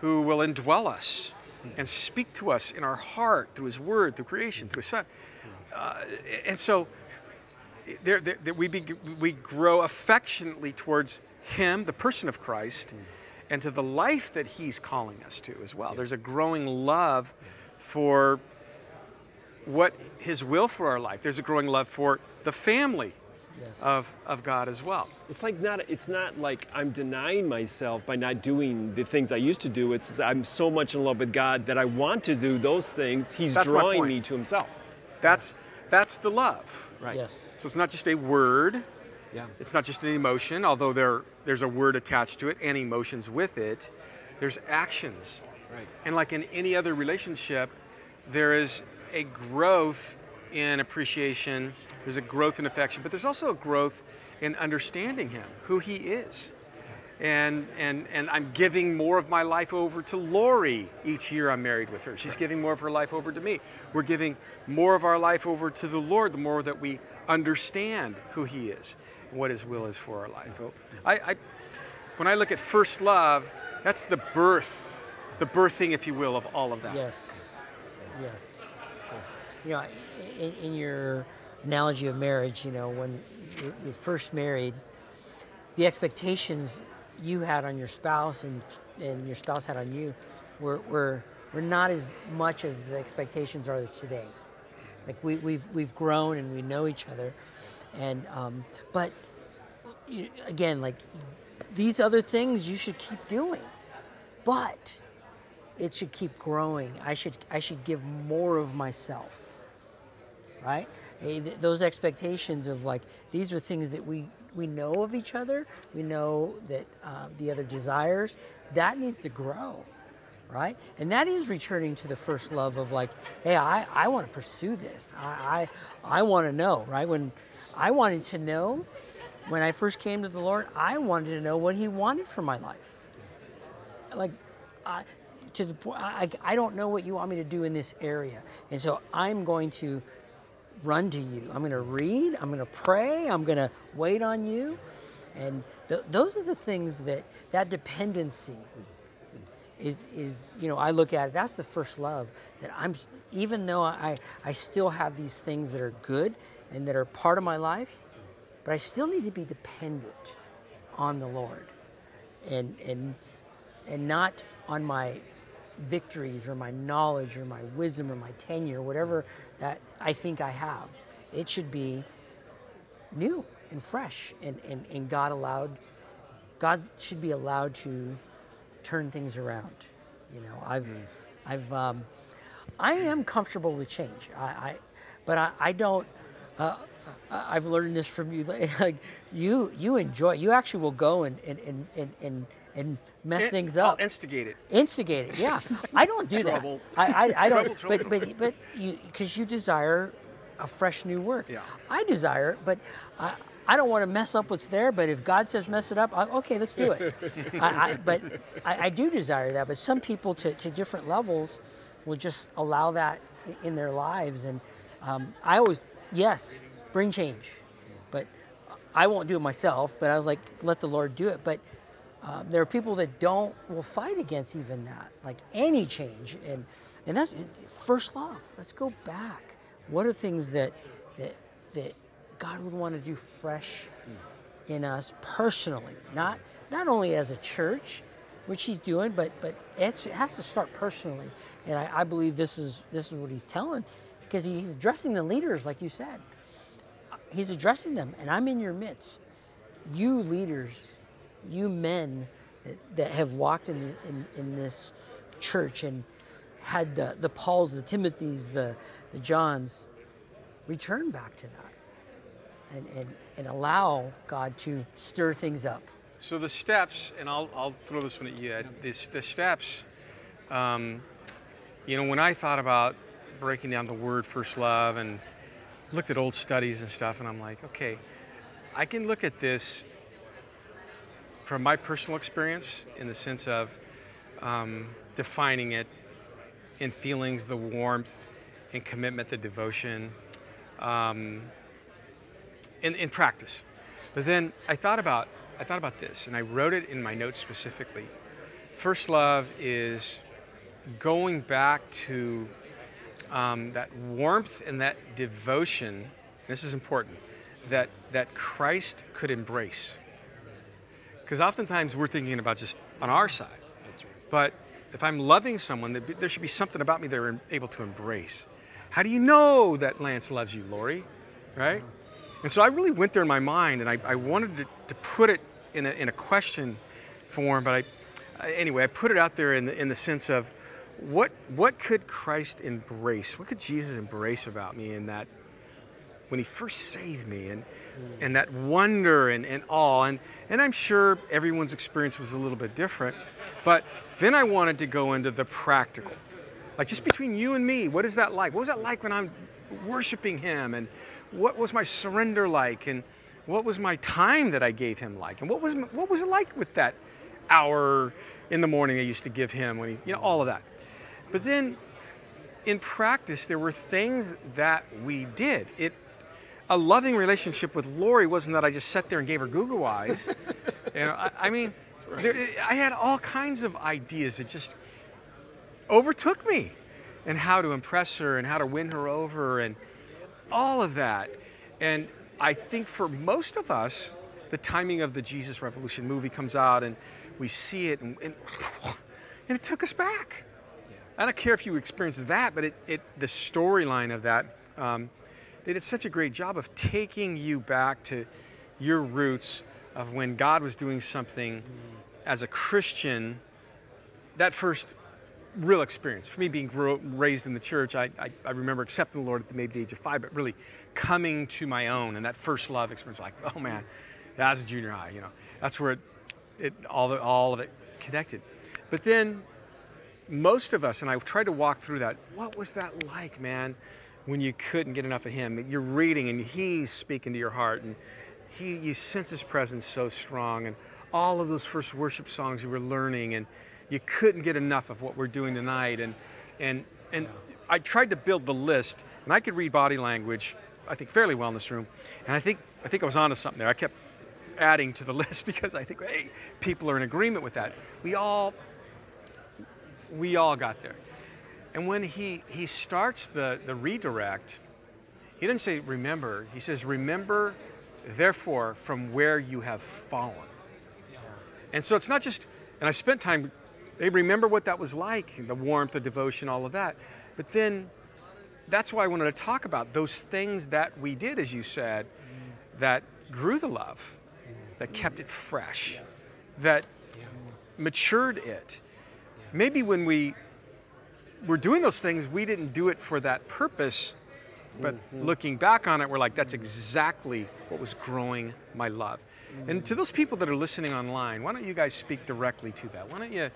who will indwell us and speak to us in our heart through his word, through creation, through his son. Uh, and so there, there, there we, be, we grow affectionately towards him, the person of Christ, and to the life that he's calling us to as well. There's a growing love for what his will for our life. There's a growing love for the family Yes. of, of God as well. It's like not. It's not like I'm denying myself by not doing the things I used to do. It's I'm so much in love with God that I want to do those things. He's That's drawing me to Himself. That's, that's the love. Right. Yes. So it's not just a word, Yeah. it's not just an emotion, although there, there's a word attached to it and emotions with it. There's actions. Right. And like in any other relationship, there is a growth in appreciation, there's a growth in affection, but there's also a growth in understanding him, who he is. And, and, and I'm giving more of my life over to Lori each year I'm married with her. She's giving more of her life over to me. We're giving more of our life over to the Lord the more that we understand who he is what his will is for our life. Oh, I, I, when I look at first love, that's the birth, the birthing, if you will, of all of that. Yes. Yes. You know, in, in your analogy of marriage, you know, when you're, you're first married, the expectations you had on your spouse and, and your spouse had on you were, were, were not as much as the expectations are today. Like we, we've, we've grown and we know each other. And, um, but again, like these other things you should keep doing. But it should keep growing. I should I should give more of myself. Right? Eh, th- Those expectations of like these are things that we we know of each other. We know that uh, the other desires. That needs to grow. Right? And that is returning to the first love of like, hey, I, I want to pursue this. I I, I want to know. Right? When I wanted to know when I first came to the Lord, I wanted to know what He wanted for my life like I, to the point I, I don't know what you want me to do in this area and so i'm going to run to you i'm going to read i'm going to pray i'm going to wait on you and th- those are the things that that dependency is is you know I look at it. That's the first love that I'm. Even though I I still have these things that are good and that are part of my life, but I still need to be dependent on the Lord, and and and not on my victories or my knowledge or my wisdom or my tenure, whatever that I think I have. It should be new and fresh, and, and, and God allowed, God should be allowed to turn things around. You know, I've, mm. I've, um, I am comfortable with change. I, I but I, I don't. Uh, I've learned this from you. Like you, you enjoy. You actually will go and and and and, and mess In, things up. I'll instigate it. Instigate it. Yeah, I don't do that. I, I, I don't. Trouble, but but but you because you desire a fresh new work. Yeah. I desire it, but I. I don't want to mess up what's there, but if God says mess it up, I, okay, let's do it. I, I, but I, I, do desire that. But some people, to, to different levels, will just allow that in their lives. And um, I always, yes, bring change, but I won't do it myself. But I was like, let the Lord do it. But um, there are people that don't will fight against even that, like any change, and and that's first love. Let's go back. What are things that that that God would want to do fresh in us personally, not not only as a church, which He's doing, but but it has to start personally. And I, I believe this is this is what He's telling, because He's addressing the leaders, like you said. He's addressing them, and I'm in your midst. You leaders you men that, that have walked in, the, in, in this church and had the, the Pauls, the Timothys, the, the Johns, return back to that and, and, and allow God to stir things up. So the steps, and I'll, I'll throw this one at you, Ed. This, the steps, um, you know, when I thought about breaking down the word first love and looked at old studies and stuff, and I'm like, okay, I can look at this from my personal experience, in the sense of um, defining it in feelings, the warmth, and commitment, the devotion, um, in, in practice. But then I thought about I thought about this, and I wrote it in my notes specifically. First love is going back to um, that warmth and that devotion. This is important that that Christ could embrace. Because oftentimes we're thinking about just on our side. That's right. But if I'm loving someone, there should be something about me they're able to embrace. How do you know that Lance loves you, Lori? Right? And so I really went there in my mind, and I, I wanted to, to, put it in a, in a question form, but I, anyway, I put it out there in the, in the sense of what, what could Christ embrace? What could Jesus embrace about me in that when he first saved me and, mm. and that wonder and, and awe. And, and I'm sure everyone's experience was a little bit different. But then I wanted to go into the practical. Like just between you and me, what is that like? What was that like when I'm worshiping him? And what was my surrender like? And what was my time that I gave him like? And what was, what was it like with that hour in the morning I used to give him when he, you know, all of that. But then in practice, there were things that we did. It a loving relationship with Lori wasn't that I just sat there and gave her Google eyes. you know, I, I mean, right. there, I had all kinds of ideas that just overtook me, and how to impress her and how to win her over and all of that. And I think for most of us, the timing of the Jesus Revolution movie comes out and we see it, and, and, and it took us back. I don't care if you experienced that, but it, it the storyline of that. Um, they did such a great job of taking you back to your roots of when God was doing something as a Christian, that first real experience. For me, being raised in the church, I, I, I, remember accepting the Lord at the maybe the age of five, but really coming to my own and that first love experience, like, oh man, that was a junior high, you know. That's where it, it all, the, all of it connected. But then most of us, and I tried to walk through that, what was that like, man? when you couldn't get enough of him. You're reading and he's speaking to your heart and he you sense his presence so strong and all of those first worship songs you were learning and you couldn't get enough of what we're doing tonight and and and I tried to build the list and I could read body language I think fairly well in this room and I think I think I was onto something there. I kept adding to the list because I think hey people are in agreement with that. We all We all got there. And when he, he starts the, the redirect, he didn't say remember. He says, remember, therefore, from where you have fallen. And so it's not just, and I spent time, they remember what that was like, the warmth, the devotion, all of that. But then that's why I wanted to talk about those things that we did, as you said, that grew the love, that kept it fresh, that matured it. Maybe when we were doing those things, we didn't do it for that purpose, but mm-hmm. looking back on it, we're like, that's exactly what was growing my love. And to those people that are listening online, why don't you guys speak directly to that? Why don't you,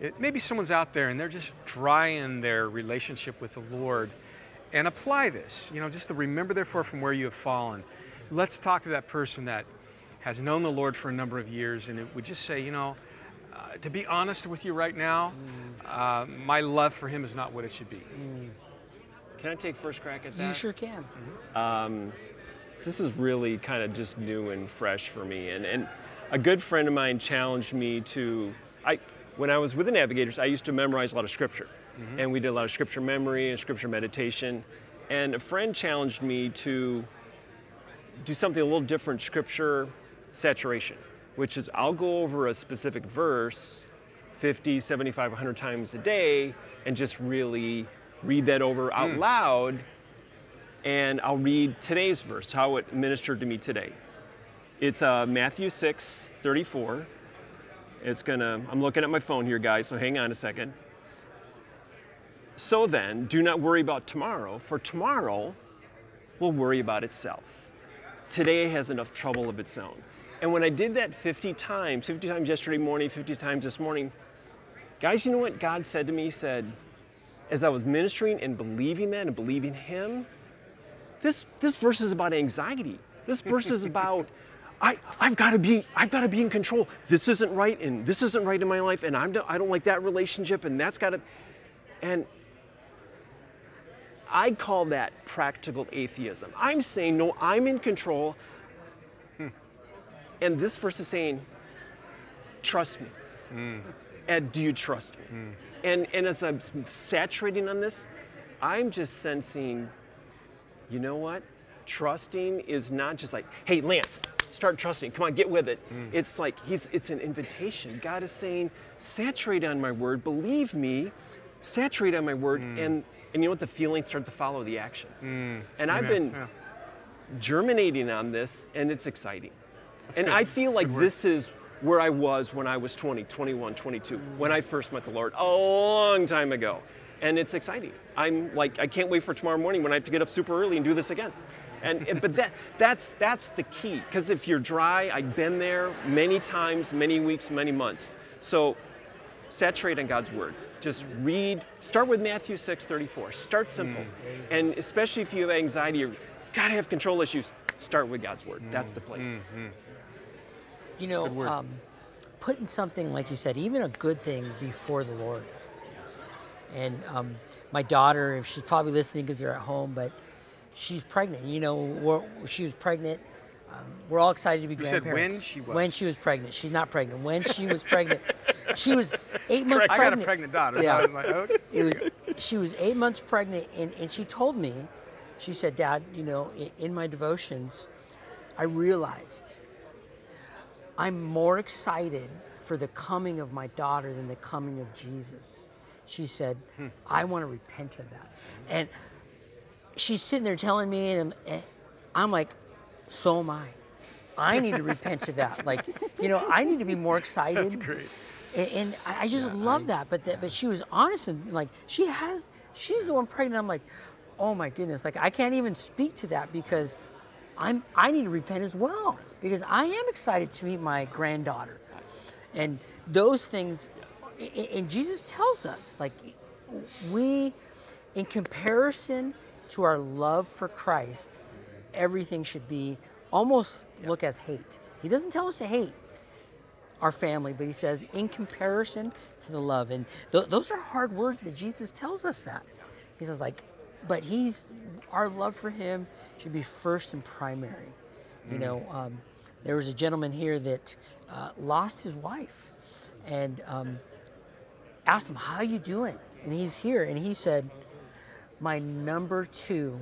it, maybe someone's out there and they're just dry in their relationship with the Lord and apply this. You know, just to remember, therefore, from where you have fallen. Let's talk to that person that has known the Lord for a number of years and it would just say, you know, uh, to be honest with you right now, uh, my love for him is not what it should be. Can I take first crack at that? You sure can. this is really kind of just new and fresh for me. And, and a good friend of mine challenged me to, I, when I was with the Navigators, I used to memorize a lot of scripture. And we did a lot of scripture memory and scripture meditation. And a friend challenged me to do something a little different scripture saturation, which is I'll go over a specific verse 50, 75, 100 times a day and just really read that over out loud and I'll read today's verse, how it ministered to me today. It's uh, Matthew 6, 34. It's gonna, I'm looking at my phone here, guys, so hang on a second. So then, do not worry about tomorrow, for tomorrow will worry about itself. Today has enough trouble of its own. And when I did that 50 times, 50 times yesterday morning, 50 times this morning, guys, you know what God said to me? He said, as I was ministering and believing that and believing Him, this this verse is about anxiety. This verse is about I, I've got to be I've got to be in control. This isn't right, and this isn't right in my life, and I'm I don't like that relationship, and that's got to. And I call that practical atheism. I'm saying no, I'm in control. And this verse is saying, trust me. Mm. And do you trust me? Mm. And and as I'm saturating on this, I'm just sensing you know what? Trusting is not just like, hey, Lance, start trusting. Come on, get with it. Mm. It's like he's it's an invitation. God is saying, saturate on my word, believe me, saturate on my word, and and you know what? The feelings start to follow the actions. And I've been Yeah. germinating on this, and it's exciting. And good. I feel That's like this is where I was when I was 20, 21, 22, when I first met the Lord a long time ago. And it's exciting. I'm like, I can't wait for tomorrow morning when I have to get up super early and do this again. And, and- but that, that's, that's the key. Because if you're dry, I've been there many times, many weeks, many months. So saturate on God's word. Just read, start with Matthew 6 34. Start simple. Mm. And especially if you have anxiety or gotta have control issues, start with God's word. That's the place. You know, um, putting something like you said, even a good thing before the Lord. Yes. And um, my daughter, if she's probably listening because they're at home, but she's pregnant. You know, we're, she was pregnant. Um, we're all excited to be You said grandparents. when she was. When she was pregnant. She's not pregnant. When she was pregnant, she was eight months I got pregnant. a pregnant daughter. Yeah. So I was like, okay. it was she was eight months pregnant and, and she told me she said dad you know in, my devotions i realized i'm more excited for the coming of my daughter than the coming of jesus she said hmm. i want to repent of that and she's sitting there telling me and I'm, and I'm like so am i i need to repent of that like you know i need to be more excited That's great. and, and I I just love that. But that, but she was honest and like she has, she's the one pregnant. I'm like, oh my goodness, like I can't even speak to that because I'm I need to repent as well because I am excited to meet my granddaughter, and those things, and Jesus tells us like we, in comparison to our love for Christ, everything should be almost look as hate. He doesn't tell us to hate our family, but he says, in comparison to the love. And th- those are hard words that Jesus tells us that. He says, like, but he's, our love for him should be first and primary. You know, um, there was a gentleman here that uh, lost his wife. And um, asked him, "How you doing?" And he's here, and he said, "My number two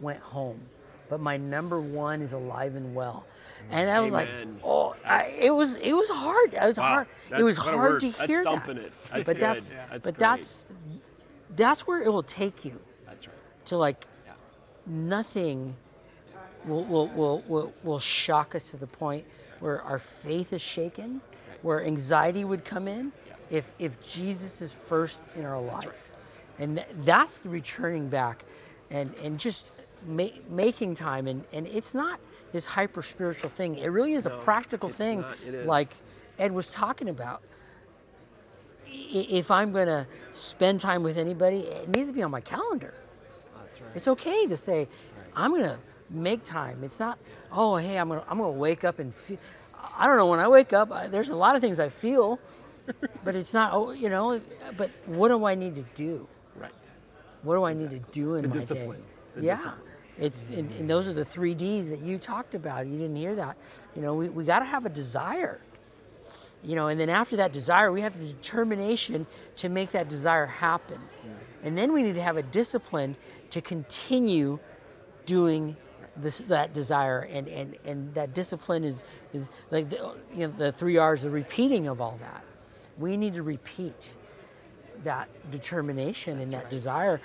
went home, but my number one is alive and well." And I was Amen. like, "Oh, I, it was it was hard. It was Wow, hard. It was hard to That's hear that. it. That's but good. that's Yeah, but that's that's where it will take you That's. To like nothing will, will, will, will, will shock us to the point where our faith is shaken, where anxiety would come in if, if Jesus is first in our life. And th- that's the returning back and, and just ma- making time. And, and it's not this hyper spiritual thing, it really is a practical thing, not. It is. like Ed was talking about. I- If I'm going to spend time with anybody, it needs to be on my calendar. Right. It's okay to say, I'm gonna make time. It's not, oh, hey, I'm gonna, I'm gonna wake up and feel. I don't know. When I wake up, I, there's a lot of things I feel, but it's not, oh, you know. But what do I need to do? Right. What do I need to do in The my discipline. day? The yeah, discipline. it's and, mm-hmm. and those are the three D's that you talked about. You didn't hear that. You know, we, we got to have a desire. You know, and then after that desire, we have the determination to make that desire happen, and then we need to have a discipline to continue doing this, that desire, and, and, and that discipline is is like the, you know the three R's, the repeating of all that. We need to repeat that determination and that desire,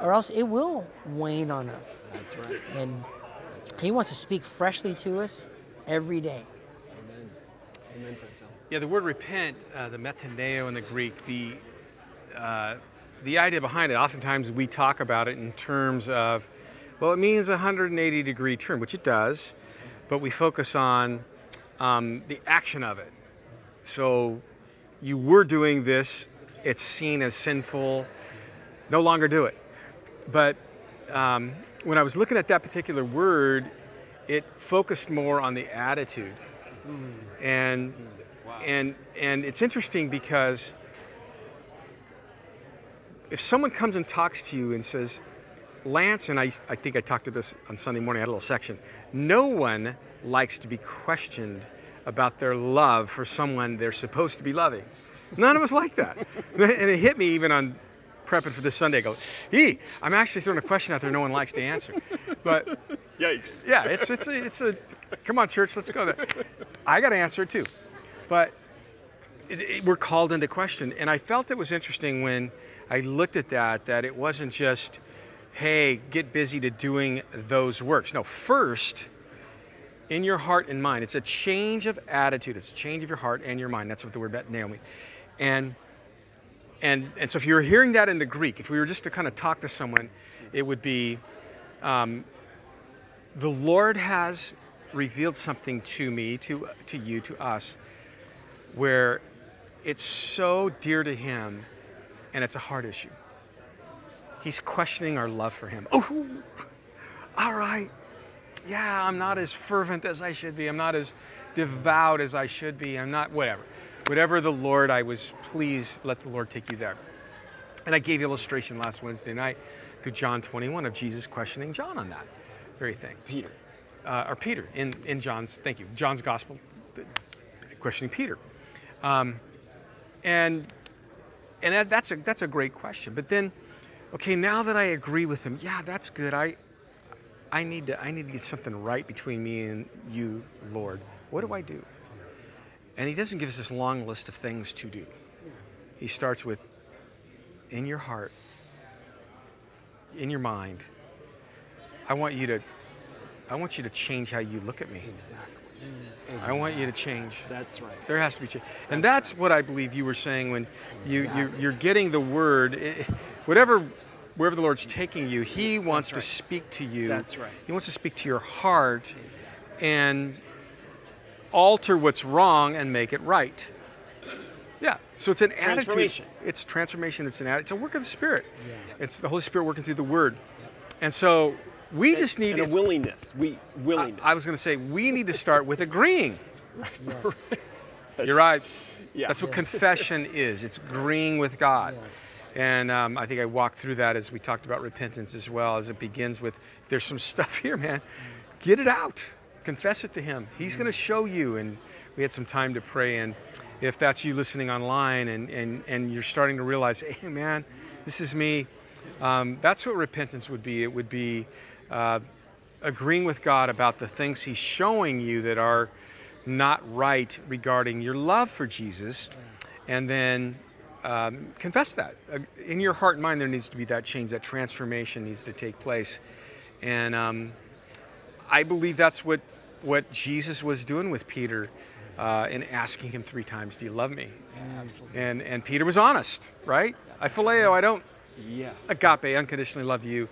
or else it will wane on us. That's right. And He wants to speak freshly to us every day. Amen. Amen, Francel. Yeah, the word repent, uh, the metanoeo in the Greek, the uh, the idea behind it. Oftentimes we talk about it in terms of, well, it means a 180 degree turn, which it does, but we focus on um, the action of it. So you were doing this, it's seen as sinful, no longer do it. But um, when I was looking at that particular word, it focused more on the attitude. And and and it's interesting because if someone comes and talks to you and says, Lance, and I, I think I talked to this on Sunday morning, I had a little section. No one likes to be questioned about their love for someone they're supposed to be loving. None of us like that. and it hit me even on prepping for this Sunday. I go, ee, I'm actually throwing a question out there no one likes to answer. But Yikes. yeah, it's it's a, it's a come on, church, let's go there. I got to answer it too, but it, it, we're called into question, and I felt it was interesting when I looked at that that it wasn't just, hey, get busy to doing those works. No, first. In your heart and mind, it's a change of attitude. It's a change of your heart and your mind. That's what the word metanoeo, and and and so if you were hearing that in the Greek, if we were just to kind of talk to someone, it would be um, the Lord has revealed something to me, to to you, to us, where it's so dear to Him, and it's a heart issue. He's questioning our love for Him. Oh, all right, yeah, I'm not as fervent as I should be. I'm not as devout as I should be. I'm not whatever, whatever the Lord. I was pleased. Let the Lord take you there. And I gave the illustration last Wednesday night through John 21 of Jesus questioning John on that very thing. Peter. Uh, or Peter in, in John's, thank you, John's gospel, questioning Peter. Um, and and that, that's, a, that's a great question. But then, okay, now that I agree with him, yeah, that's good. I, I, need to, I need to get something right between me and you, Lord. What do I do? And he doesn't give us this long list of things to do. He starts with in your heart, in your mind, I want you to I want you to change how you look at me. Exactly. I want you to change. That's right. There has to be change. And that's what I believe you were saying when you, you you're getting the word eh, whatever wherever the Lord's taking you, he wants to speak to you. That's right. He wants to speak to your heart and alter what's wrong and make it right. Yeah. So it's an attitude. It's transformation. It's an atti- It's a work of the Spirit. It's the Holy Spirit working through the Word. And so we just need and a willingness. We willingness. I was going to say we need to start with agreeing. Yes. You're right. Yeah. That's what confession is. It's agreeing with God. Yes. And um, I think I walked through that as we talked about repentance as well, as it begins with there's some stuff here, man. Get it out. confess it to Him. He's going to show you. And we had some time to pray. And if that's you listening online and, and, and you're starting to realize, hey, man, this is me, um, that's what repentance would be. It would be uh, agreeing with God about the things He's showing you that are not right regarding your love for Jesus. And then um, confess that. Uh, in your heart and mind, there needs to be that change, that transformation needs to take place. And um, I believe that's what, what Jesus was doing with Peter uh, in asking him three times, Do you love me? Absolutely. And, and Peter was honest, right? I phileo, I don't Yeah. agape, unconditionally love you.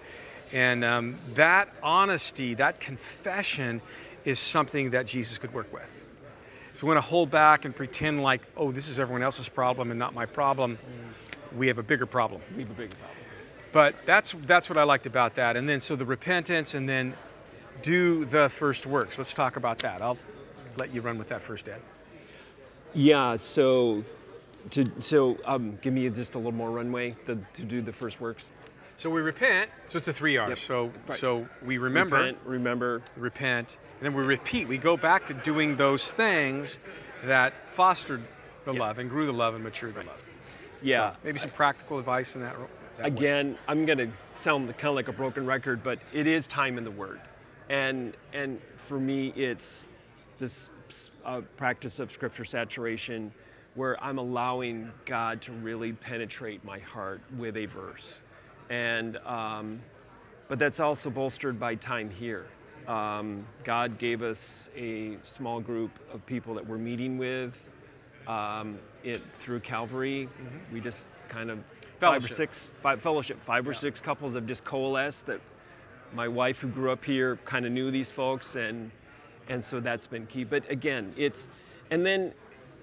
And um, that honesty, that confession is something that Jesus could work with. So we want to hold back and pretend like, oh, this is everyone else's problem and not my problem. We have a bigger problem. We have a big problem. But that's that's what I liked about that. And then so the repentance and then do the first works. Let's talk about that. I'll let you run with that first, Ed. Yeah. So, to so um, give me just a little more runway to, to do the first works. So we repent. So it's the three R's. Yep. So Right. so we remember, Repent, remember. repent, and then we repeat. We go back to doing those things that fostered the love and grew the love and matured the love. Yeah. So maybe some practical advice in that. that way. again, I'm going to sound kind of like a broken record, but it is time in the Word, and and for me, it's this uh, practice of Scripture saturation, where I'm allowing God to really penetrate my heart with a verse, and um, but that's also bolstered by time here. Um, God gave us a small group of people that we're meeting with um, it through Calvary. We just kind of five or six five fellowship. Five or six couples have just coalesced that my wife who grew up here kind of knew these folks and and so that's been key. But again it's and then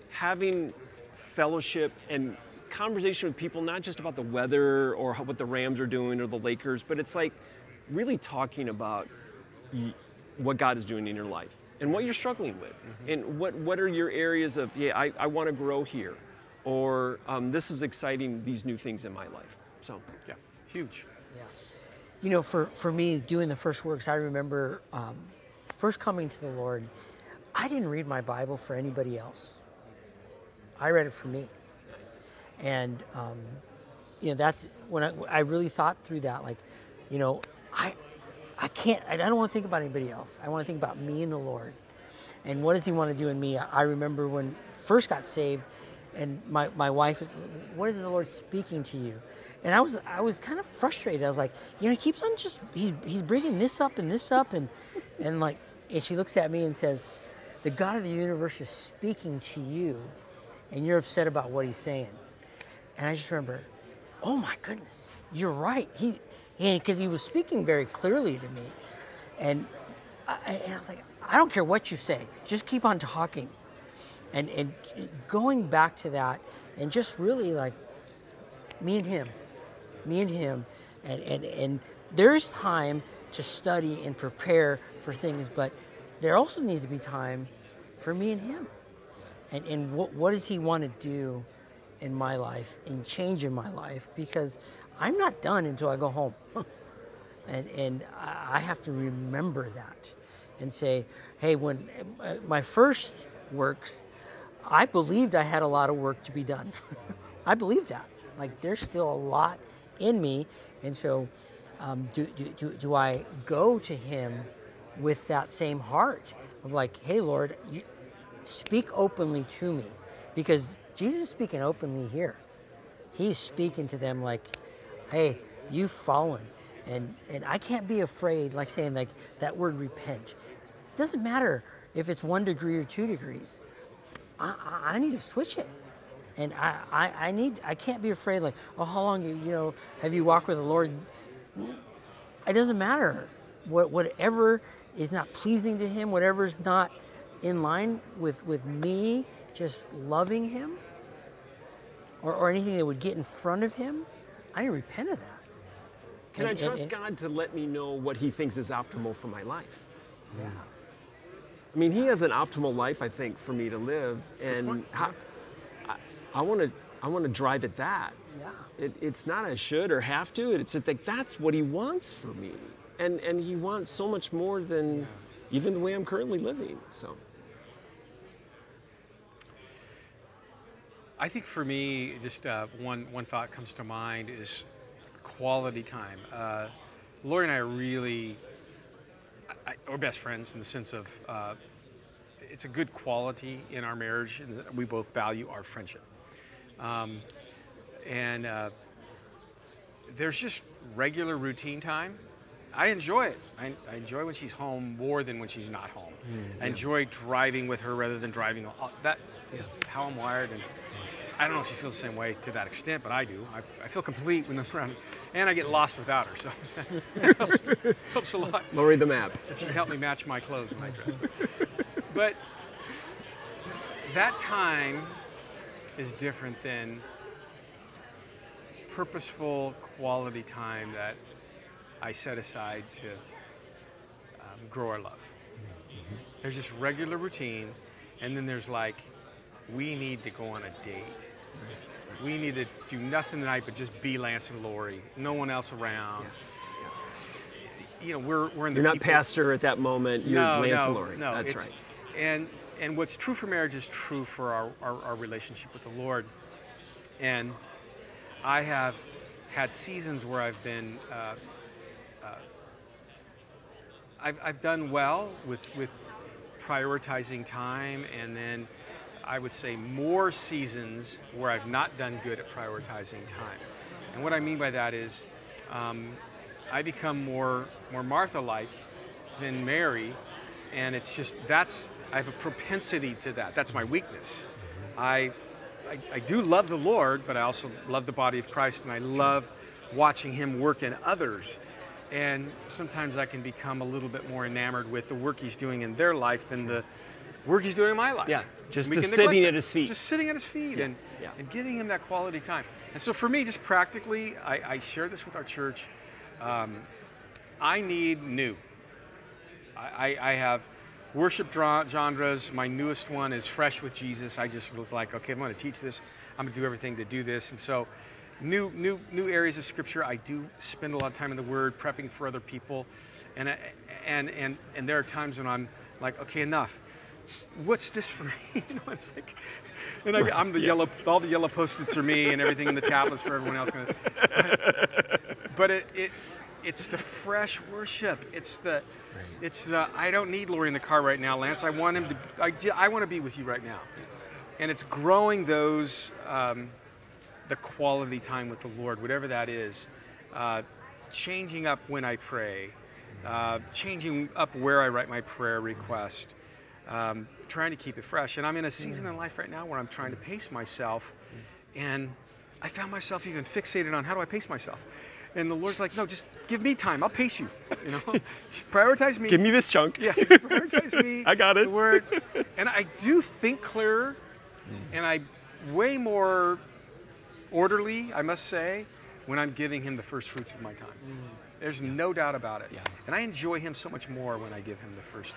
having fellowship and conversation with people not just about the weather or how, what the rams are doing or the lakers but it's like really talking about y- what god is doing in your life and what you're struggling with and what, what are your areas of yeah i, I want to grow here or um, this is exciting these new things in my life so Yeah, huge. Yeah. You know, for, for me, doing the first works, I remember um, first coming to the Lord, I didn't read my Bible for anybody else. I read it for me. And, um, you know, that's when I, I really thought through that. Like, you know, I, I can't, I don't want to think about anybody else. I want to think about me and the Lord. And what does He want to do in me? I remember when first got saved, and my, my wife was, what is the Lord speaking to you? And I was I was kind of frustrated. I was like, you know, he keeps on just he, he's bringing this up and this up and and like and she looks at me and says, the God of the universe is speaking to you, and you're upset about what he's saying. And I just remember, oh my goodness, you're right. He because he was speaking very clearly to me, and I, and I was like, I don't care what you say, just keep on talking, and and going back to that, and just really like me and him, me and him, and and and there's time to study and prepare for things, but there also needs to be time for me and him, and and what what does he want to do in my life and change in my life because I'm not done until I go home. and and I have to remember that and say, hey, when uh, my first works, I believed I had a lot of work to be done. I believe that. Like there's still a lot in me, and so um, do, do, do, do I go to Him with that same heart of like, hey, Lord, you, speak openly to me, because Jesus is speaking openly here. He's speaking to them like, hey, you've fallen. And, and I can't be afraid, like saying like that word repent. It doesn't matter if it's one degree or two degrees. I, I, I need to switch it. And I, I, I need I can't be afraid like, oh how long you you know have you walked with the Lord? It doesn't matter. What whatever is not pleasing to him, whatever is not in line with, with me just loving him or, or anything that would get in front of him, I to repent of that. Can I trust and- God to let me know what He thinks is optimal for my life? Yeah. I mean, He has an optimal life, I think, for me to live, and how, I want to, I want to drive at that. Yeah. It, it's not a should or have to. It's like that's what He wants for me, and and He wants so much more than even the way I'm currently living. So. I think for me, just uh, one one thought comes to mind is quality time. Uh, Lori and I are really, I, we're best friends in the sense of uh, it's a good quality in our marriage, and we both value our friendship. Um, and uh, there's just regular routine time. I enjoy it. I, I, enjoy when she's home more than when she's not home. Mm, I enjoy driving with her rather than driving. That is how I'm wired, and I don't know if she feels the same way to that extent, but I do. I, I feel complete when I'm around, and I get lost without her, so it helps, helps, a lot. Lori the map. And she helped me match my clothes when I dress. But that time is different than purposeful quality time that I set aside to um, grow our love. Mm-hmm. There's just regular routine, and then there's like we need to go on a date. We need to do nothing tonight but just be Lance and Lori. No one else around. Yeah. You know, we're, we're in the. You're not people. pastor at that moment. You're no, Lance no, and Lori. No, that's right. And and what's true for marriage is true for our, our, our relationship with the Lord. And I have had seasons where I've been. Uh, uh, I've, I've done well with, with prioritizing time and then I would say, more seasons where I've not done good at prioritizing time. And what I mean by that is, um, I become more more Martha-like than Mary, and it's just that's I have a propensity to that. That's my weakness. I, I, I do love the Lord, but I also love the body of Christ, and I love watching Him work in others. And sometimes I can become a little bit more enamored with the work He's doing in their life than the work He's doing in my life. Yeah. Just the sitting at his feet. Just sitting at his feet yeah. And, yeah. and giving him that quality time. And so for me, just practically, I, I share this with our church. Um, I need new. I, I, have worship genres. My newest one is Fresh with Jesus. I just was like, okay, I'm going to teach this. I'm going to do everything to do this. And so, new, new, new areas of Scripture. I do spend a lot of time in the Word, prepping for other people, and and and and there are times when I'm like, okay, enough what's this for me? you know, it's like, and I, am the yes. yellow, all the yellow post-its are me, and everything in the tablets for everyone else. but it, it, it's the fresh worship. It's the, it's the. I don't need Lori in the car right now, Lance. I want him to. I, I want to be with you right now, and it's growing those, um, the quality time with the Lord, whatever that is. Uh, changing up when I pray, uh, changing up where I write my prayer request um, trying to keep it fresh. And I'm in a season in life right now where I'm trying to pace myself, and I found myself even fixated on how do I pace myself. And the Lord's like, no, just give me time. I'll pace you. You know, prioritize me. Give me this chunk. Yeah, prioritize me. I got it. The word, and I do think clearer, and I way more orderly, I must say, when I'm giving Him the first fruits of my time. There's no doubt about it. Yeah. And I enjoy Him so much more when I give Him the first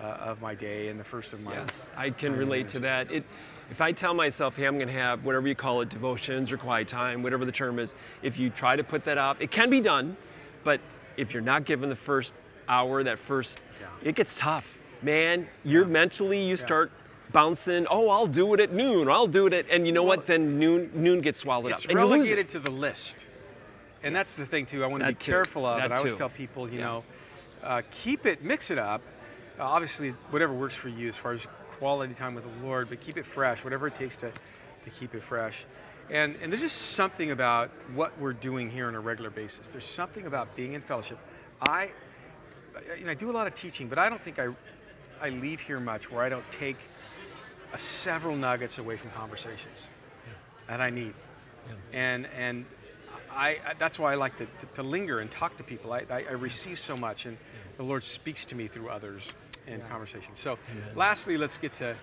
uh, of my day and the first of my. Yes, I can relate to that. It, if I tell myself, hey, I'm going to have whatever you call it, devotions or quiet time, whatever the term is, if you try to put that off, it can be done, but if you're not given the first hour, that first, yeah. it gets tough. Man, you're yeah. mentally, you start bouncing. Oh, I'll do it at noon. I'll do it at, and you know well, what? Then noon, noon gets swallowed it's up. It's relegated to the list, and that's the thing too. I want to be too. careful of that it. I always tell people, you know, uh, keep it, mix it up, obviously, whatever works for you as far as quality time with the Lord, but keep it fresh, whatever it takes to, to keep it fresh. And, and there's just something about what we're doing here on a regular basis. There's something about being in fellowship. I, you know, I do a lot of teaching, but I don't think I, I leave here much where I don't take a several nuggets away from conversations that I need. Yeah. And, and I, I, that's why I like to, to, to, linger and talk to people. I, I, I receive so much, and yeah. the Lord speaks to me through others in yeah. conversation. So, Amen. lastly, let's get to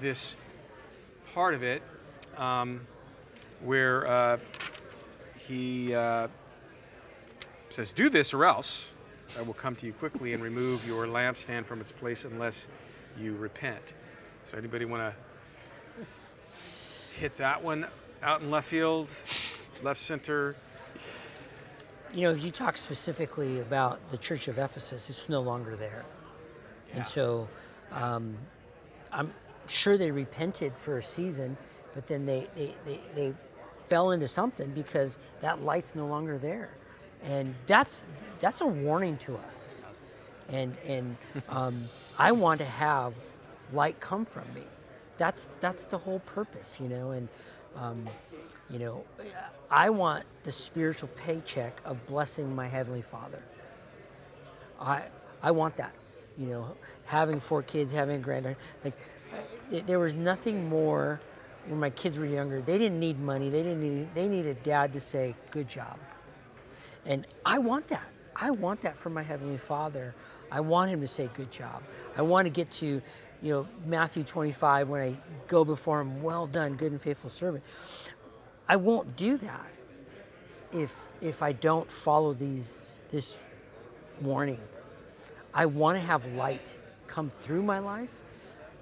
this part of it um, where uh, he uh, says, Do this or else I will come to you quickly and remove your lampstand from its place unless you repent. So, anybody want to hit that one out in left field, left center? You know, you talk specifically about the Church of Ephesus, it's no longer there. And so um, I'm sure they repented for a season, but then they, they, they, they fell into something because that light's no longer there. And that's, that's a warning to us. And, and um, I want to have light come from me. That's, that's the whole purpose, you know. And, um, you know, I want the spiritual paycheck of blessing my Heavenly Father. I, I want that. You know, having four kids, having a granddaughter. Like, uh, there was nothing more when my kids were younger. They didn't need money. They didn't need. They needed dad to say, "Good job." And I want that. I want that from my heavenly Father. I want him to say, "Good job." I want to get to, you know, Matthew 25 when I go before him, "Well done, good and faithful servant." I won't do that if if I don't follow these this warning. I want to have light come through my life,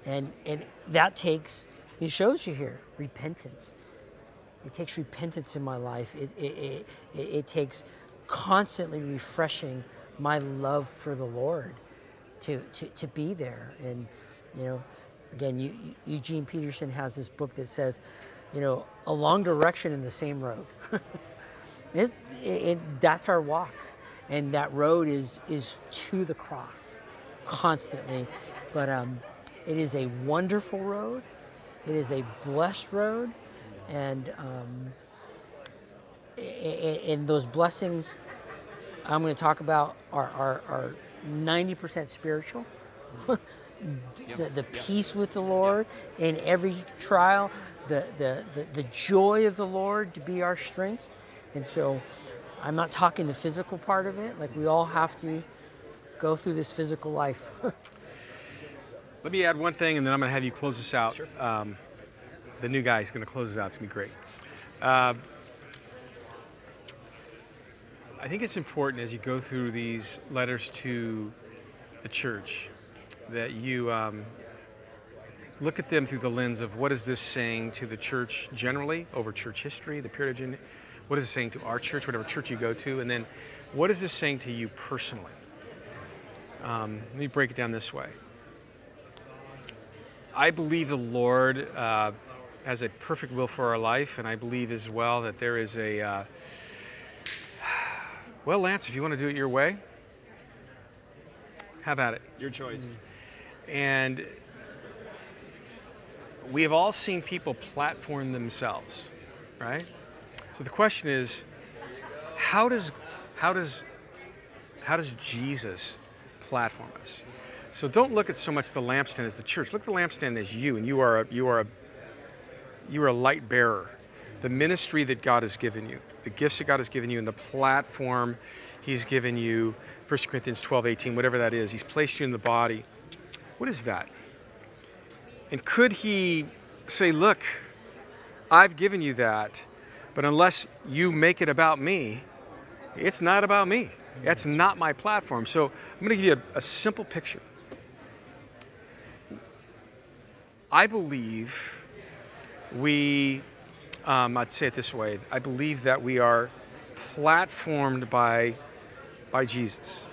and and that takes. He shows you here repentance. It takes repentance in my life. It it, it, it, it takes constantly refreshing my love for the Lord to, to, to be there. And, you know, again, Eugene Peterson has this book that says, you know, a long direction in the same road. it, it, that's our walk. And that road is, is to the cross constantly. But um, it is a wonderful road. It is a blessed road. And um, and those blessings I'm going to talk about are, are, are 90% spiritual. the, the peace with the Lord in every trial, the, the, the, the joy of the Lord to be our strength. And so I'm not talking the physical part of it. Like we all have to go through this physical life. Let me add one thing and then I'm going to have you close this out. Sure. Um, the new guy is going to close this out. It's going to be great. Uh, I think it's important as you go through these letters to the church that you um, look at them through the lens of what is this saying to the church generally over church history, the period of what is it saying to our church, whatever church you go to, and then what is this saying to you personally? Um, let me break it down this way. I believe the Lord uh, has a perfect will for our life, and I believe as well that there is a uh, well, Lance, if you want to do it your way, have at it. Your choice. And we have all seen people platform themselves, right? So the question is, how does how does how does Jesus platform us? So don't look at so much the lampstand as the church. Look at the lampstand as you, and you are a, you are a you are a light bearer. The ministry that God has given you the gifts that God has given you and the platform He's given you, 1 Corinthians 12, 18, whatever that is, He's placed you in the body. What is that? And could He say, Look, I've given you that, but unless you make it about me, it's not about me. That's not my platform. So I'm going to give you a, a simple picture. I believe we um, I'd say it this way I believe that we are platformed by, by Jesus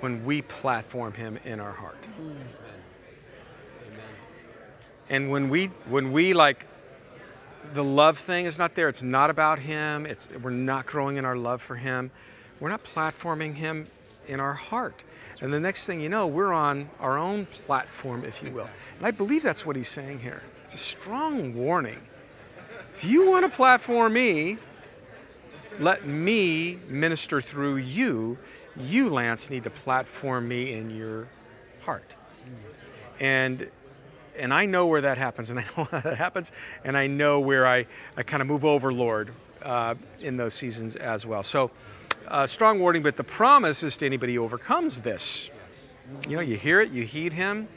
when we platform him in our heart. Mm. And when we, when we like, the love thing is not there. It's not about him. It's, we're not growing in our love for him. We're not platforming him in our heart. And the next thing you know, we're on our own platform, if you will. And I believe that's what he's saying here. It's a strong warning if you want to platform me, let me minister through you. You, Lance, need to platform me in your heart. Mm. And and I know where that happens, and I know how that happens, and I know where I, I kind of move over, Lord, uh, in those seasons as well. So, uh, strong warning, but the promise is to anybody who overcomes this. You know, you hear it, you heed Him.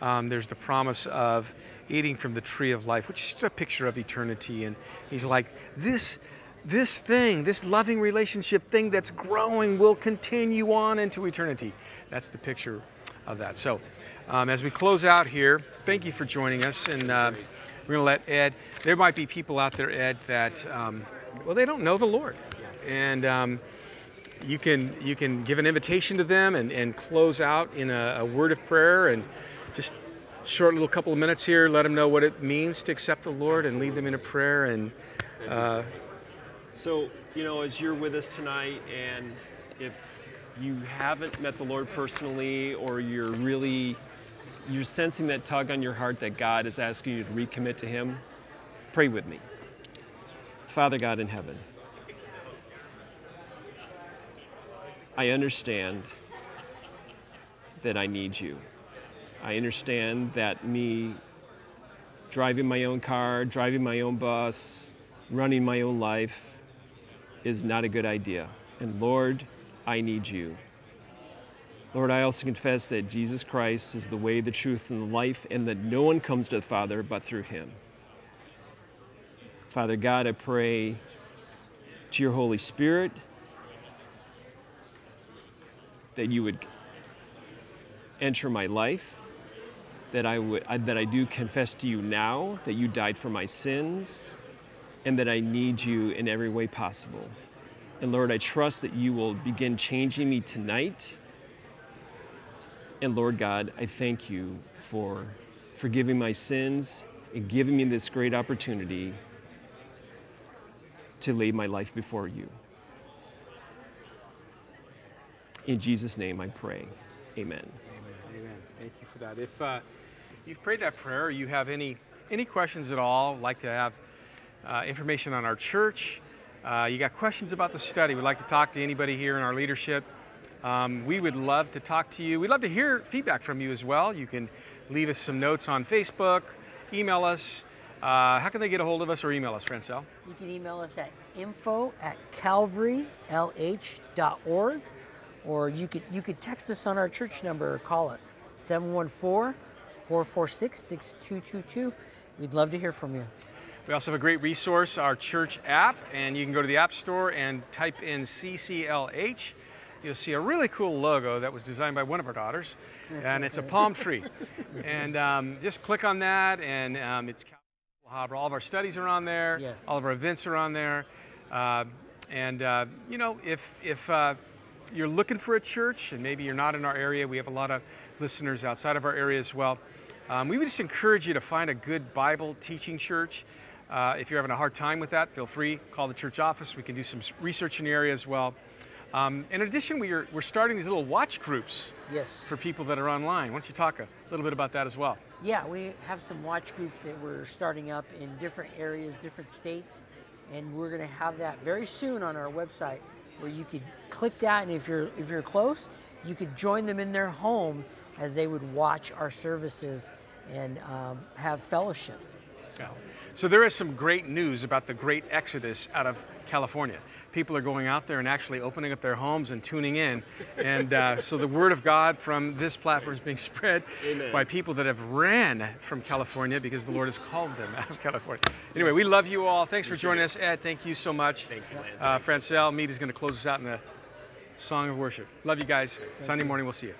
Um, there's the promise of eating from the tree of life, which is just a picture of eternity. And he's like, this, this thing, this loving relationship thing that's growing will continue on into eternity. That's the picture of that. So, um, as we close out here, thank you for joining us. And uh, we're going to let Ed, there might be people out there, Ed, that, um, well, they don't know the Lord. And, um, you can you can give an invitation to them and, and close out in a, a word of prayer and just short little couple of minutes here. Let them know what it means to accept the Lord and lead them in a prayer. And uh, So, you know, as you're with us tonight, and if you haven't met the Lord personally, or you're really you're sensing that tug on your heart that God is asking you to recommit to Him, pray with me. Father God in heaven, I understand that I need you. I understand that me driving my own car, driving my own bus, running my own life is not a good idea. And Lord, I need you. Lord, I also confess that Jesus Christ is the way, the truth, and the life, and that no one comes to the Father but through him. Father God, I pray to your Holy Spirit that you would enter my life, that I, would, that I do confess to you now that you died for my sins, and that I need you in every way possible. And Lord, I trust that you will begin changing me tonight. And Lord God, I thank you for forgiving my sins and giving me this great opportunity to lay my life before you. In Jesus' name I pray. Amen. Amen. Amen. Thank you for that. If uh, you've prayed that prayer, or you have any any questions at all, like to have uh, information on our church, uh, you got questions about the study, we'd like to talk to anybody here in our leadership. Um, we would love to talk to you. We'd love to hear feedback from you as well. You can leave us some notes on Facebook, email us. Uh, how can they get a hold of us or email us, Francel? You can email us at info at calvarylh.org or you could you could text us on our church number or call us 714-446-6222. We'd love to hear from you. We also have a great resource, our church app, and you can go to the App Store and type in CCLH. You'll see a really cool logo that was designed by one of our daughters, and it's a palm tree. And um, just click on that, and um, it's Calvary All of our studies are on there. Yes. All of our events are on there. Uh, and uh, you know, if if uh, you're looking for a church and maybe you're not in our area, we have a lot of listeners outside of our area as well. Um, we would just encourage you to find a good Bible teaching church. Uh, if you're having a hard time with that, feel free, call the church office. We can do some research in the area as well. Um, in addition, we are, we're starting these little watch groups Yes. for people that are online. Why don't you talk a little bit about that as well? Yeah, we have some watch groups that we're starting up in different areas, different states, and we're going to have that very soon on our website where you could click that and if you're if you're close, you could join them in their home as they would watch our services and um, have fellowship. So, So there is some great news about the great exodus out of California. People are going out there and actually opening up their homes and tuning in, and uh, so the word of God from this platform is being spread Amen. by people that have ran from California because the Lord has called them out of California. Anyway, we love you all. Thanks for joining us, Ed. Thank you so much. Thank you, Lance. Uh, Francel, Mead is going to close us out in a song of worship. Love you guys. Sunday morning, we'll see you.